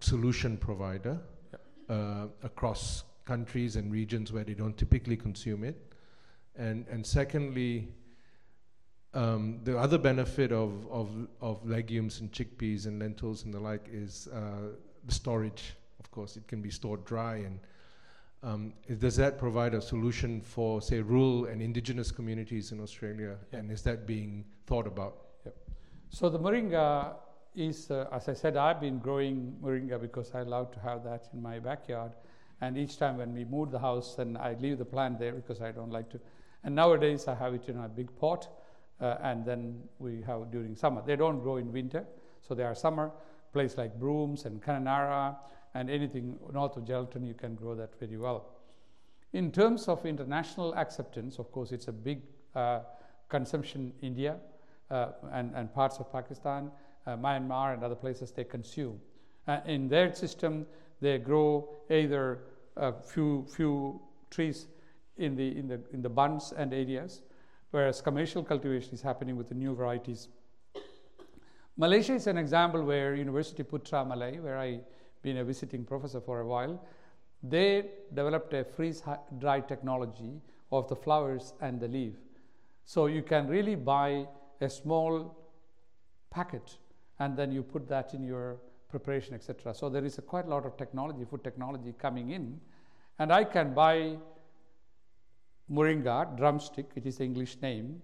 solution provider? uh, across countries and regions where they don't typically consume it. And, and secondly, um, the other benefit of, of, of legumes and chickpeas and lentils and the like is uh, the storage. Of course, it can be stored dry. And um, does that provide a solution for, say, rural and indigenous communities in Australia? Yeah. And is that being thought about? Yep. So the moringa is, uh, as I said, I've been growing moringa because I love to have that in my backyard. And each time when we move the house, and I leave the plant there because I don't like to. And nowadays I have it in a big pot, uh, and then we have during summer. They don't grow in winter, so they are summer. Place like Brooms and Kununurra and anything north of Geraldton, you can grow that very well. In terms of international acceptance, of course, it's a big uh, consumption India uh, and, and parts of Pakistan uh, Myanmar and other places they consume. Uh, in their system, they grow either a few, few trees in the, in, the, in the bunds and areas, whereas commercial cultivation is happening with the new varieties. Malaysia is an example where University Putra Malay, where I've been a visiting professor for a while, they developed a freeze dry technology of the flowers and the leaf. So you can really buy a small packet and then you put that in your preparation, etc. So there is a quite a lot of technology, food technology coming in, and I can buy moringa drumstick, it is the English name,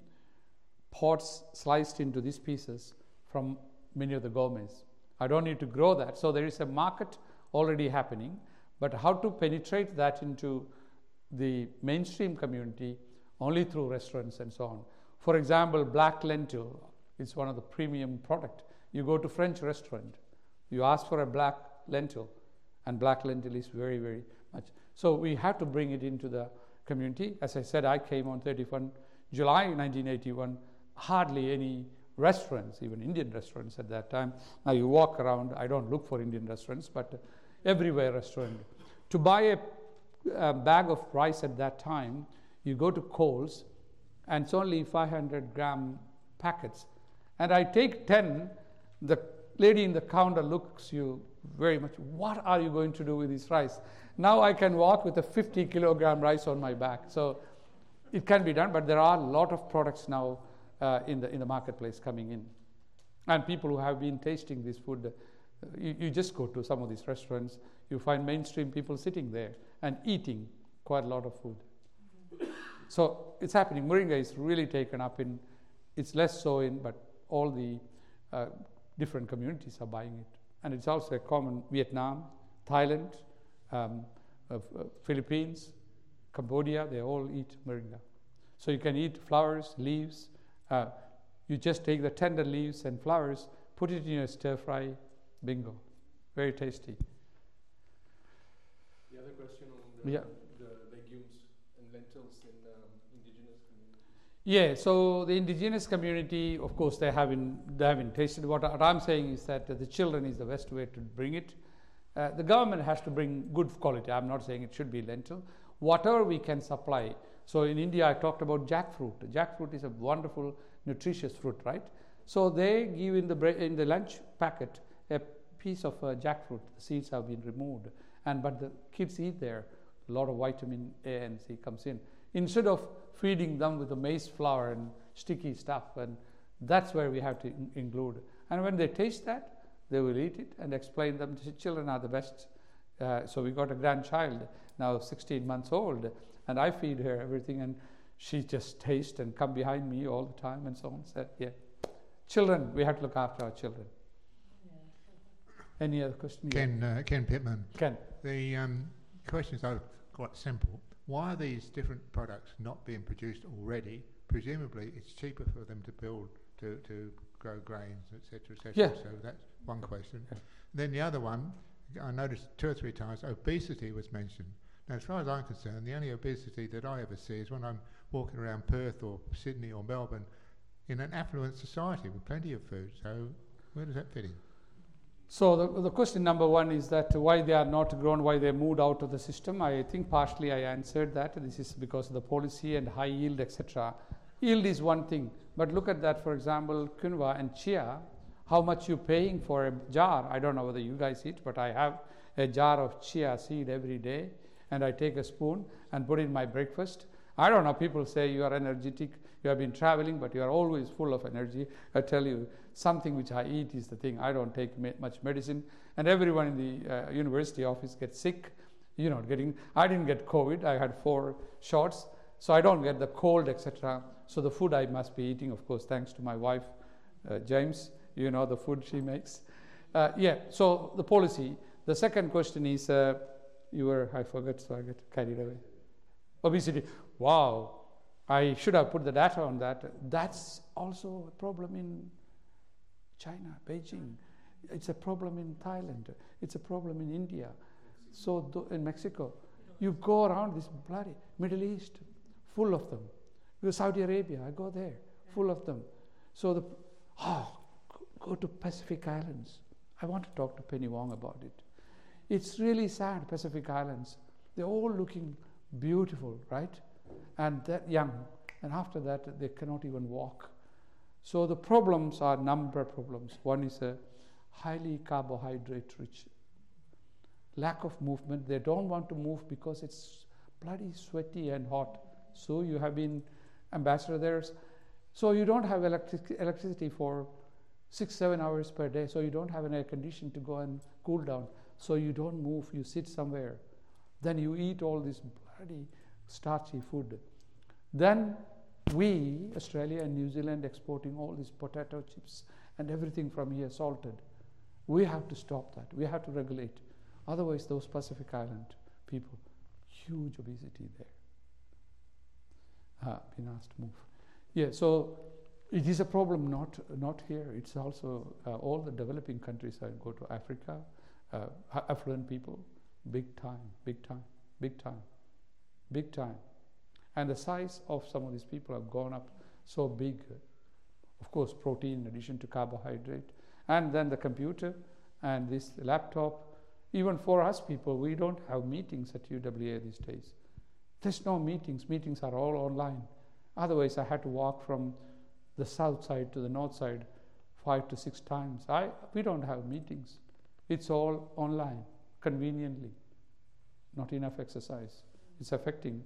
pods sliced into these pieces from many of the gourmets. I don't need to grow that. So there is a market already happening, but how to penetrate that into the mainstream community only through restaurants and so on. For example, black lentil is one of the premium product you go to French restaurant, you ask for a black lentil, and black lentil is very, very much. So we have to bring it into the community. As I said, I came on 31 July 1981. Hardly any restaurants, even Indian restaurants at that time. Now you walk around. I don't look for Indian restaurants, but everywhere restaurant. To buy a, a bag of rice at that time, you go to Coles, and it's only 500 gram packets. And I take 10, the lady in the counter looks you very much, what are you going to do with this rice? Now I can walk with a 50 kilogram rice on my back. So it can be done, but there are a lot of products now in, the, in the marketplace coming in. And people who have been tasting this food, uh, you, you just go to some of these restaurants, you find mainstream people sitting there and eating quite a lot of food. So it's happening. Moringa is really taken up in, it's less so in, but all the uh, different communities are buying it. And it's also common Vietnam, Thailand, um, uh, Philippines, Cambodia, they all eat moringa. So you can eat flowers, leaves. Uh, you just take the tender leaves and flowers, put it in your stir fry, bingo. Very tasty. The other question on the, Yeah. the legumes and lentils in um, indigenous communities. Yeah, so the indigenous community, of course, they haven't, they haven't tasted. What, what I'm saying is that the children is the best way to bring it. Uh, the government has to bring good quality. I'm not saying it should be lentil. Whatever we can supply. So in India, I talked about jackfruit. Jackfruit is a wonderful, nutritious fruit, right? So they give in the bre- in the lunch packet a piece of uh, jackfruit. The seeds have been removed, and but the kids eat there. A lot of vitamin A and C comes in. Instead of feeding them with the maize flour and sticky stuff, and that's where we have to in- include. And when they taste that, they will eat it and explain them. Children are the best. Uh, so we got a grandchild now, 16 months old, and I feed her everything, and she just tastes and come behind me all the time and so on. So yeah, children, we have to look after our children. Any other question? Yeah. Ken, uh, Ken Pittman. Ken. The um, questions are quite simple. Why are these different products not being produced already? Presumably, it's cheaper for them to build to, to grow grains, etc., etc. Yeah. So that's one question. Yeah. Then the other one, I noticed two or three times obesity was mentioned. Now, as far as I'm concerned, the only obesity that I ever see is when I'm walking around Perth or Sydney or Melbourne in an affluent society with plenty of food. So where does that fit in? So the, the question number one is that why they are not grown, why they moved out of the system. I think partially I answered that. This is because of the policy and high yield, etc. Yield is one thing, but look at that. For example, quinoa and chia. How much you paying for a jar? I don't know whether you guys eat, but I have a jar of chia seed every day, and I take a spoon and put in my breakfast. I don't know. People say you are energetic. You have been traveling, but you are always full of energy. I tell you, something which I eat is the thing. I don't take me- much medicine, and everyone in the uh, university office gets sick. You know, getting. I didn't get COVID. I had four shots, so I don't get the cold, etc. So the food I must be eating, of course, thanks to my wife, uh, James. You know the food she makes. Uh, yeah. So the policy. The second question is, uh, you were I forgot, so I get carried away. Obesity. Wow. I should have put the data on that. That's also a problem in China, Beijing. It's a problem in Thailand. It's a problem in India. So th- in Mexico, you go around this bloody Middle East, full of them. Go Saudi Arabia, I go there, full of them. So the oh, go to Pacific Islands. I want to talk to Penny Wong about it. It's really sad, Pacific Islands. They're all looking beautiful, right? And that young. And after that, they cannot even walk. So the problems are number of problems. One is a highly carbohydrate rich, lack of movement. They don't want to move because it's bloody sweaty and hot. So you have been ambassador there. So you don't have electric- electricity for six, seven hours per day. So you don't have an air condition to go and cool down. So you don't move. You sit somewhere. Then you eat all this bloody starchy food. Then we, Australia and New Zealand, exporting all these potato chips and everything from here salted. We have to stop that. We have to regulate. Otherwise, those Pacific Island people, huge obesity there. Ah, been asked to move. Yeah, so it is a problem not not here. It's also uh, all the developing countries. I go to Africa, uh, affluent people, big time, big time, big time, big time, and the size of some of these people have gone up so big. Of course, protein in addition to carbohydrate, and then the computer and this laptop. Even for us people, we don't have meetings at UWA these days. There's no meetings. Meetings are all online. Otherwise, I had to walk from the south side to the north side five to six times. I, we don't have meetings. It's all online, conveniently. Not enough exercise. It's affecting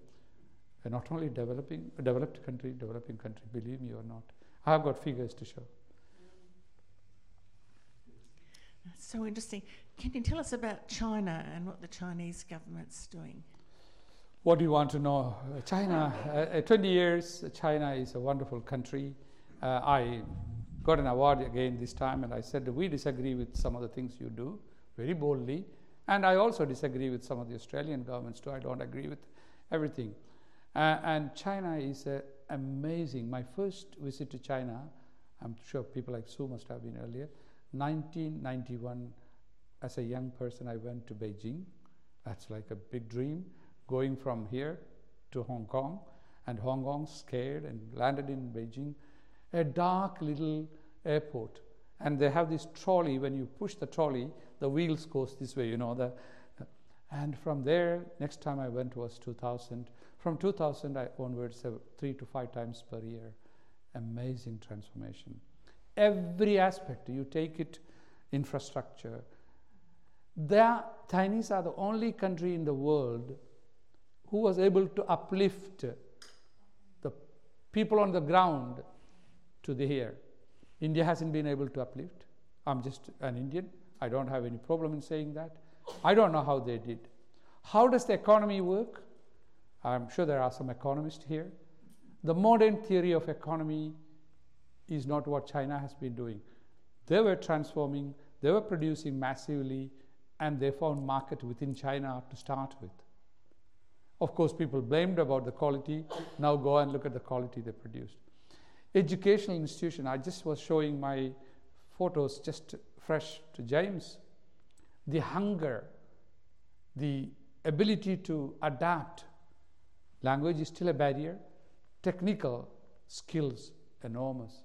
uh, not only developing, developed country, developing country, believe me or not. I have got figures to show. That's so interesting. Can you tell us about China and what the Chinese government's doing? What do you want to know? China, uh, uh, 20 years, China is a wonderful country. Uh, I got an award again this time, and I said, We disagree with some of the things you do very boldly. And I also disagree with some of the Australian governments too. I don't agree with everything. Uh, and China is uh, amazing. My first visit to China, I'm sure people like Sue must have been earlier, 1991, as a young person, I went to Beijing. That's like a big dream, going from here to Hong Kong. And Hong Kong scared and landed in Beijing, a dark little airport. And they have this trolley. When you push the trolley, the wheels goes this way. You know the. And from there, next time I went was 2000. From 2000 I onwards, three to five times per year. Amazing transformation every aspect. You take it, infrastructure. The Chinese are the only country in the world who was able to uplift the people on the ground to the here. India hasn't been able to uplift. I'm just an Indian. I don't have any problem in saying that. I don't know how they did. How does the economy work? I'm sure there are some economists here. The modern theory of economy is not what China has been doing. They were transforming, they were producing massively, and they found market within China to start with. Of course, people blamed about the quality. Now go and look at the quality they produced. Educational institution. I just was showing my photos just fresh to James. The hunger, the ability to adapt. Language is still a barrier. Technical skills enormous.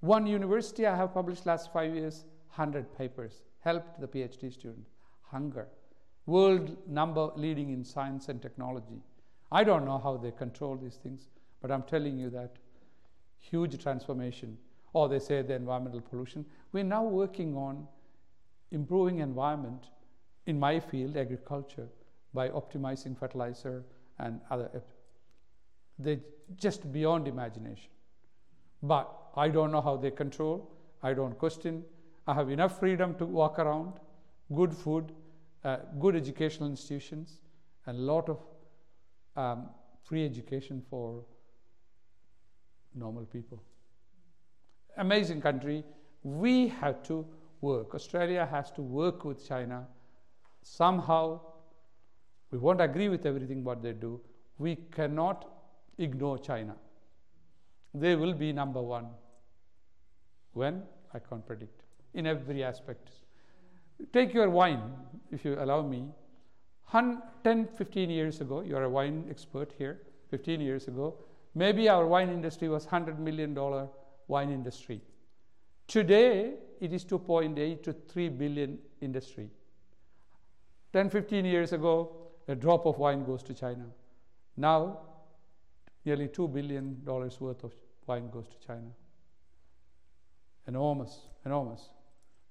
One university I have published last five years, 100 papers, helped the PhD student. Hunger. World number leading in science and technology. I don't know how they control these things, but I'm telling you that huge transformation. Or they say the environmental pollution. We're now working on improving environment in my field, agriculture, by optimizing fertilizer and other. They're just beyond imagination. But I don't know how they control. I don't question. I have enough freedom to walk around, good food, uh, good educational institutions, and a lot of um, free education for normal people. Amazing country. We have to work. Australia has to work with China. Somehow, we won't agree with everything what they do. We cannot ignore China. They will be number one. When? I can't predict. In every aspect. Take your wine, if you allow me. 10, 15 years ago, you're a wine expert here, 15 years ago, maybe our wine industry was $100 million wine industry. Today, it is 2.8 to 3 billion industry. 10, 15 years ago, a drop of wine goes to China. Now, nearly $2 billion worth of wine goes to China. Enormous, enormous.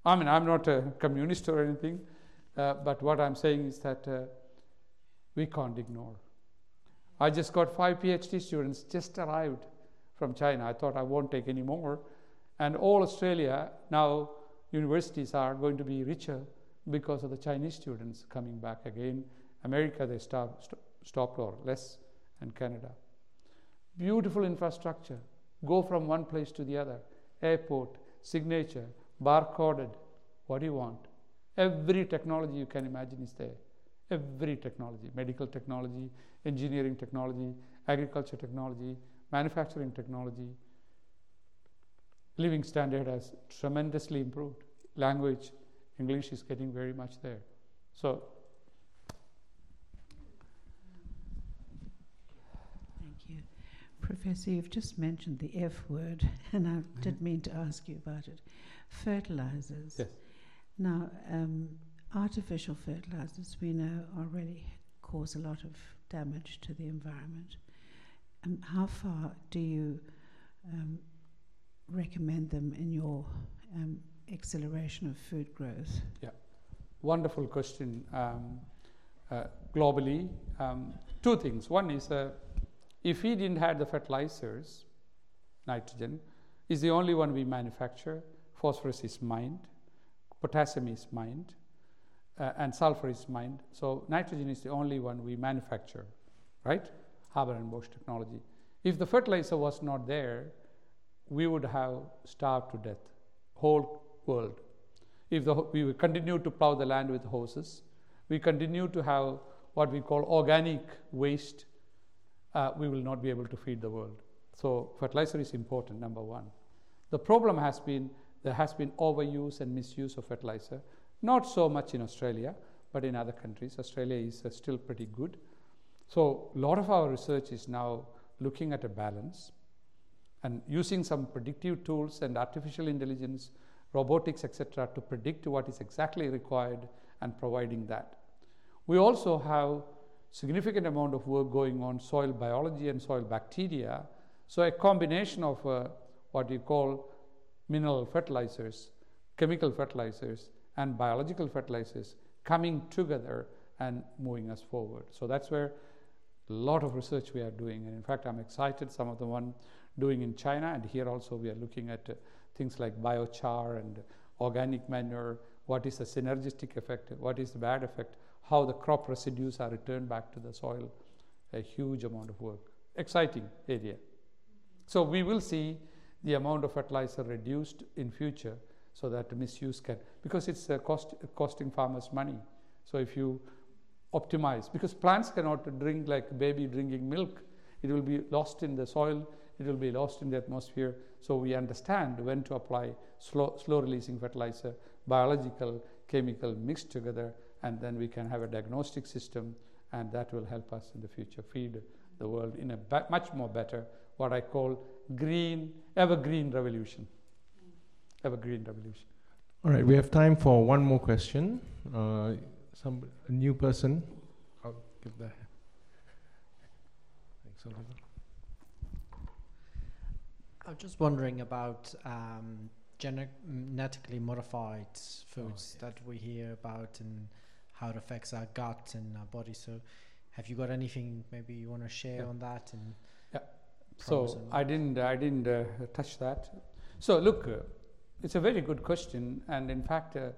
I mean, I'm not a communist or anything, uh, but what I'm saying is that uh, we can't ignore. I just got five PhD students just arrived from China. I thought I won't take any more. And all Australia, now universities are going to be richer because of the Chinese students coming back again. America, they stop, st- stopped or less, and Canada. Beautiful infrastructure. Go from one place to the other. Airport, signature, barcoded. What do you want? Every technology you can imagine is there. Every technology medical technology, engineering technology, agriculture technology, manufacturing technology. Living standard has tremendously improved. Language, English is getting very much there. So, thank you. Professor, you've just mentioned the F word, <laughs> and I mm-hmm. did mean to ask you about it. Fertilizers. Yes. Now, um, artificial fertilizers we know already cause a lot of damage to the environment. and how far do you um, recommend them in your um, acceleration of food growth? Yeah, wonderful question. Um, uh, globally, um, two things. One is uh, if we didn't have the fertilizers, nitrogen is the only one we manufacture. Phosphorus is mined, potassium is mined, uh, and sulfur is mined. So nitrogen is the only one we manufacture, right? Haber and Bosch technology. If the fertilizer was not there, we would have starved to death, whole world. If the, we would continue to plow the land with hoses, we continue to have what we call organic waste, uh, we will not be able to feed the world. So fertilizer is important, number one. The problem has been there has been overuse and misuse of fertilizer, not so much in Australia, but in other countries. Australia is uh, still pretty good. So a lot of our research is now looking at a balance and using some predictive tools and artificial intelligence, robotics, etc., to predict what is exactly required and providing that. We also have significant amount of work going on soil biology and soil bacteria. So a combination of uh, what you call mineral fertilizers, chemical fertilizers, and biological fertilizers coming together and moving us forward. So that's where a lot of research we are doing. And in fact, I'm excited. Some of the one doing in China, and here also we are looking at uh, things like biochar and organic manure. What is the synergistic effect? What is the bad effect? How the crop residues are returned back to the soil. A huge amount of work. Exciting area. So we will see the amount of fertilizer reduced in future so that misuse can because it's uh, cost, costing farmers money. So if you optimize because plants cannot drink like baby drinking milk, it will be lost in the soil, it will be lost in the atmosphere. So we understand when to apply slow, slow releasing fertilizer, biological, chemical mixed together, and then we can have a diagnostic system, and that will help us in the future feed the world in a much more better what I call green, evergreen revolution. Evergreen revolution. All right, we have time for one more question. Uh, some a new person. I'll give that. Thanks, Oliver. I was just wondering about um, genetically modified foods that we hear about and how it affects our gut and our body. So, have you got anything maybe you want to share Yeah. on that? And So I didn't, I didn't uh, touch that. So look, uh, it's a very good question, and in fact, uh,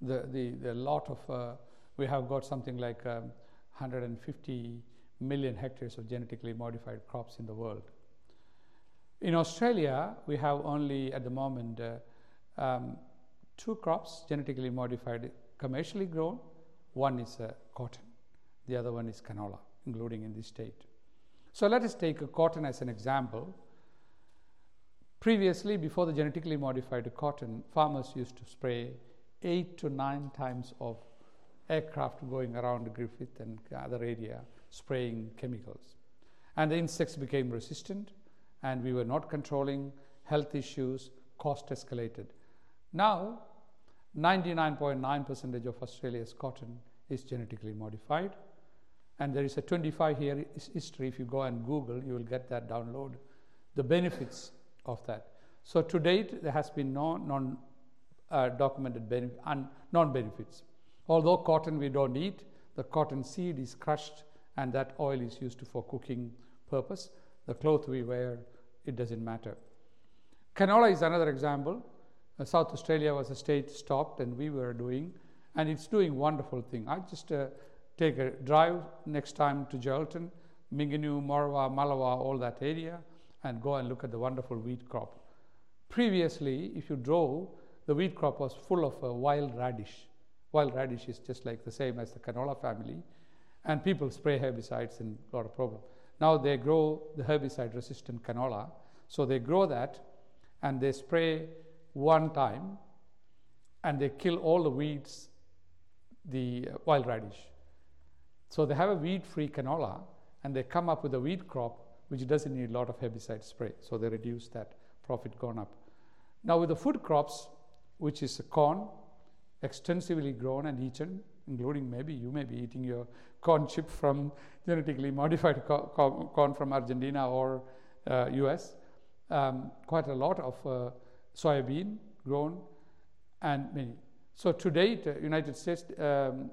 the, the the lot of uh, we have got something like um, 150 million hectares of genetically modified crops in the world. In Australia, we have only at the moment uh, um, two crops genetically modified, commercially grown. One is uh, cotton, the other one is canola, including in this state. So let us take cotton as an example. Previously, before the genetically modified cotton, farmers used to spray eight to nine times of aircraft going around Griffith and other area spraying chemicals. And the insects became resistant, and we were not controlling health issues, cost escalated. Now, 99.9 percentage of Australia's cotton is genetically modified, and there is a 25 year history. If you go and Google, you will get that download, the benefits of that. So to date, there has been no non uh, documented un- non benefits. Although cotton we don't eat, the cotton seed is crushed, and that oil is used for cooking purpose. The cloth we wear, it doesn't matter. Canola is another example. Uh, South Australia was a state stopped, and we were doing, and it's doing wonderful thing. I just uh, take a drive next time to Geraldton, Mingenew, Morawa, Mullewa, all that area, and go and look at the wonderful wheat crop. Previously, if you drove, the wheat crop was full of uh, wild radish. Wild radish is just like the same as the canola family, and people spray herbicides and got a lot of problem. Now they grow the herbicide-resistant canola, so they grow that, and they spray one time, and they kill all the weeds, the uh, wild radish. So they have a weed-free canola, and they come up with a wheat crop which doesn't need a lot of herbicide spray. So they reduce that profit gone up. Now with the food crops, which is corn, extensively grown and eaten, including maybe you may be eating your corn chip from genetically modified co- co- corn from Argentina or uh, US. Um, quite a lot of uh, soybean grown and many. So to date, uh, United States um,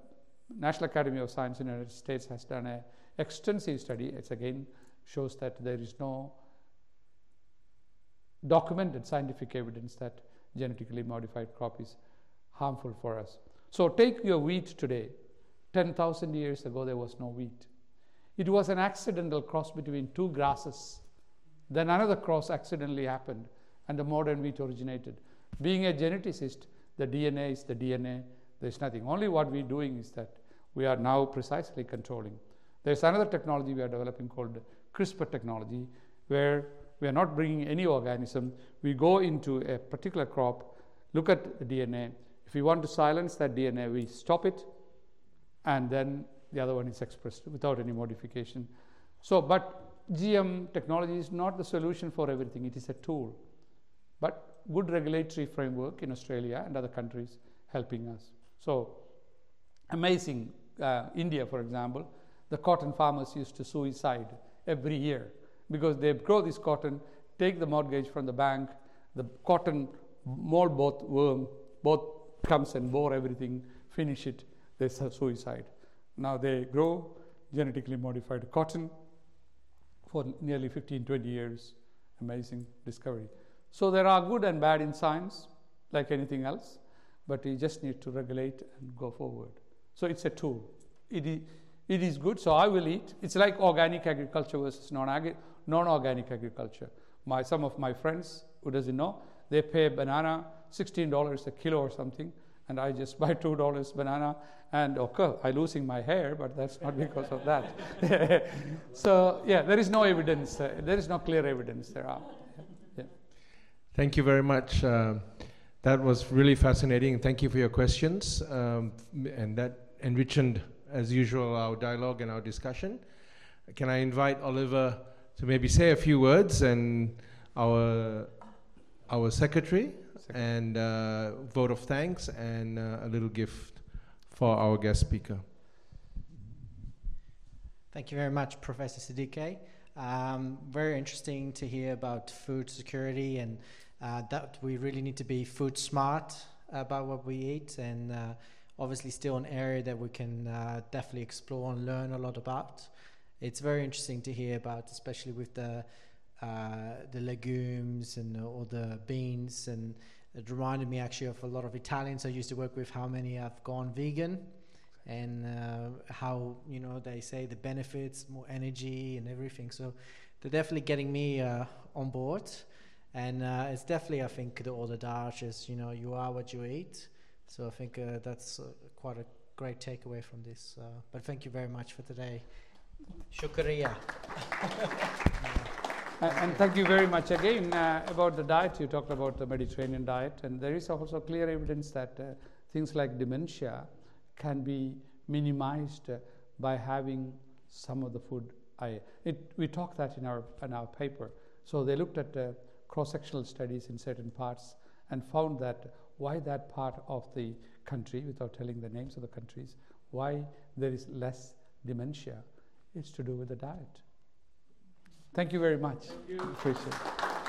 National Academy of Science in the United States has done an extensive study. It's again shows that there is no documented scientific evidence that genetically modified crop is harmful for us. So take your wheat today. 10,000 years ago, there was no wheat. It was an accidental cross between two grasses. Then another cross accidentally happened, and the modern wheat originated. Being a geneticist, the DNA is the DNA. There's nothing. Only what we're doing is that we are now precisely controlling. There's another technology we are developing called CRISPR technology, where we are not bringing any organism. We go into a particular crop, look at the DNA. If we want to silence that DNA, we stop it, and then the other one is expressed without any modification. So, but GM technology is not the solution for everything, it is a tool. But good regulatory framework in Australia and other countries helping us. So, amazing. Uh, India, for example, the cotton farmers used to suicide every year because they grow this cotton, take the mortgage from the bank, the cotton mold bollworm, both comes and bore everything, finish it, they suicide. Now they grow genetically modified cotton for nearly 15, 20 years. Amazing discovery. So there are good and bad in science, like anything else, but we just need to regulate and go forward. So it's a tool. It is, it is good, so I will eat. It's like organic agriculture versus non non-organic agriculture. My, some of my friends who doesn't know, they pay banana $16 a kilo or something, and I just <laughs> buy $2 banana, and okay, I'm losing my hair, but that's not because of that. <laughs> so, yeah, there is no evidence, uh, there is no clear evidence there are. Yeah. Thank you very much. Uh, that was really fascinating. Thank you for your questions, um, and that enriched, as usual, our dialogue and our discussion. Can I invite Oliver to maybe say a few words and our our secretary and uh, vote of thanks and uh, a little gift for our guest speaker. Thank you very much, Professor Siddique. Um, very interesting to hear about food security and uh, that we really need to be food smart about what we eat and uh, obviously still an area that we can uh, definitely explore and learn a lot about. It's very interesting to hear about, especially with the uh, the legumes and all the beans and it reminded me actually of a lot of Italians I used to work with how many have gone vegan and uh, how you know they say the benefits more energy and everything. So they're definitely getting me uh, on board. And uh, it's definitely I think the older adage is you know you are what you eat so I think uh, that's uh, quite a great takeaway from this uh, but thank you very much for today shukriya And thank you very much again uh, about the diet. You talked about the Mediterranean diet, and there is also clear evidence that uh, things like dementia can be minimized uh, by having some of the food. I it, we talked that in our in our paper. So they looked at uh, cross-sectional studies in certain parts and found that why that part of the country, without telling the names of the countries, why there is less dementia, it's to do with the diet. Thank you very much. Thank you. Appreciate it.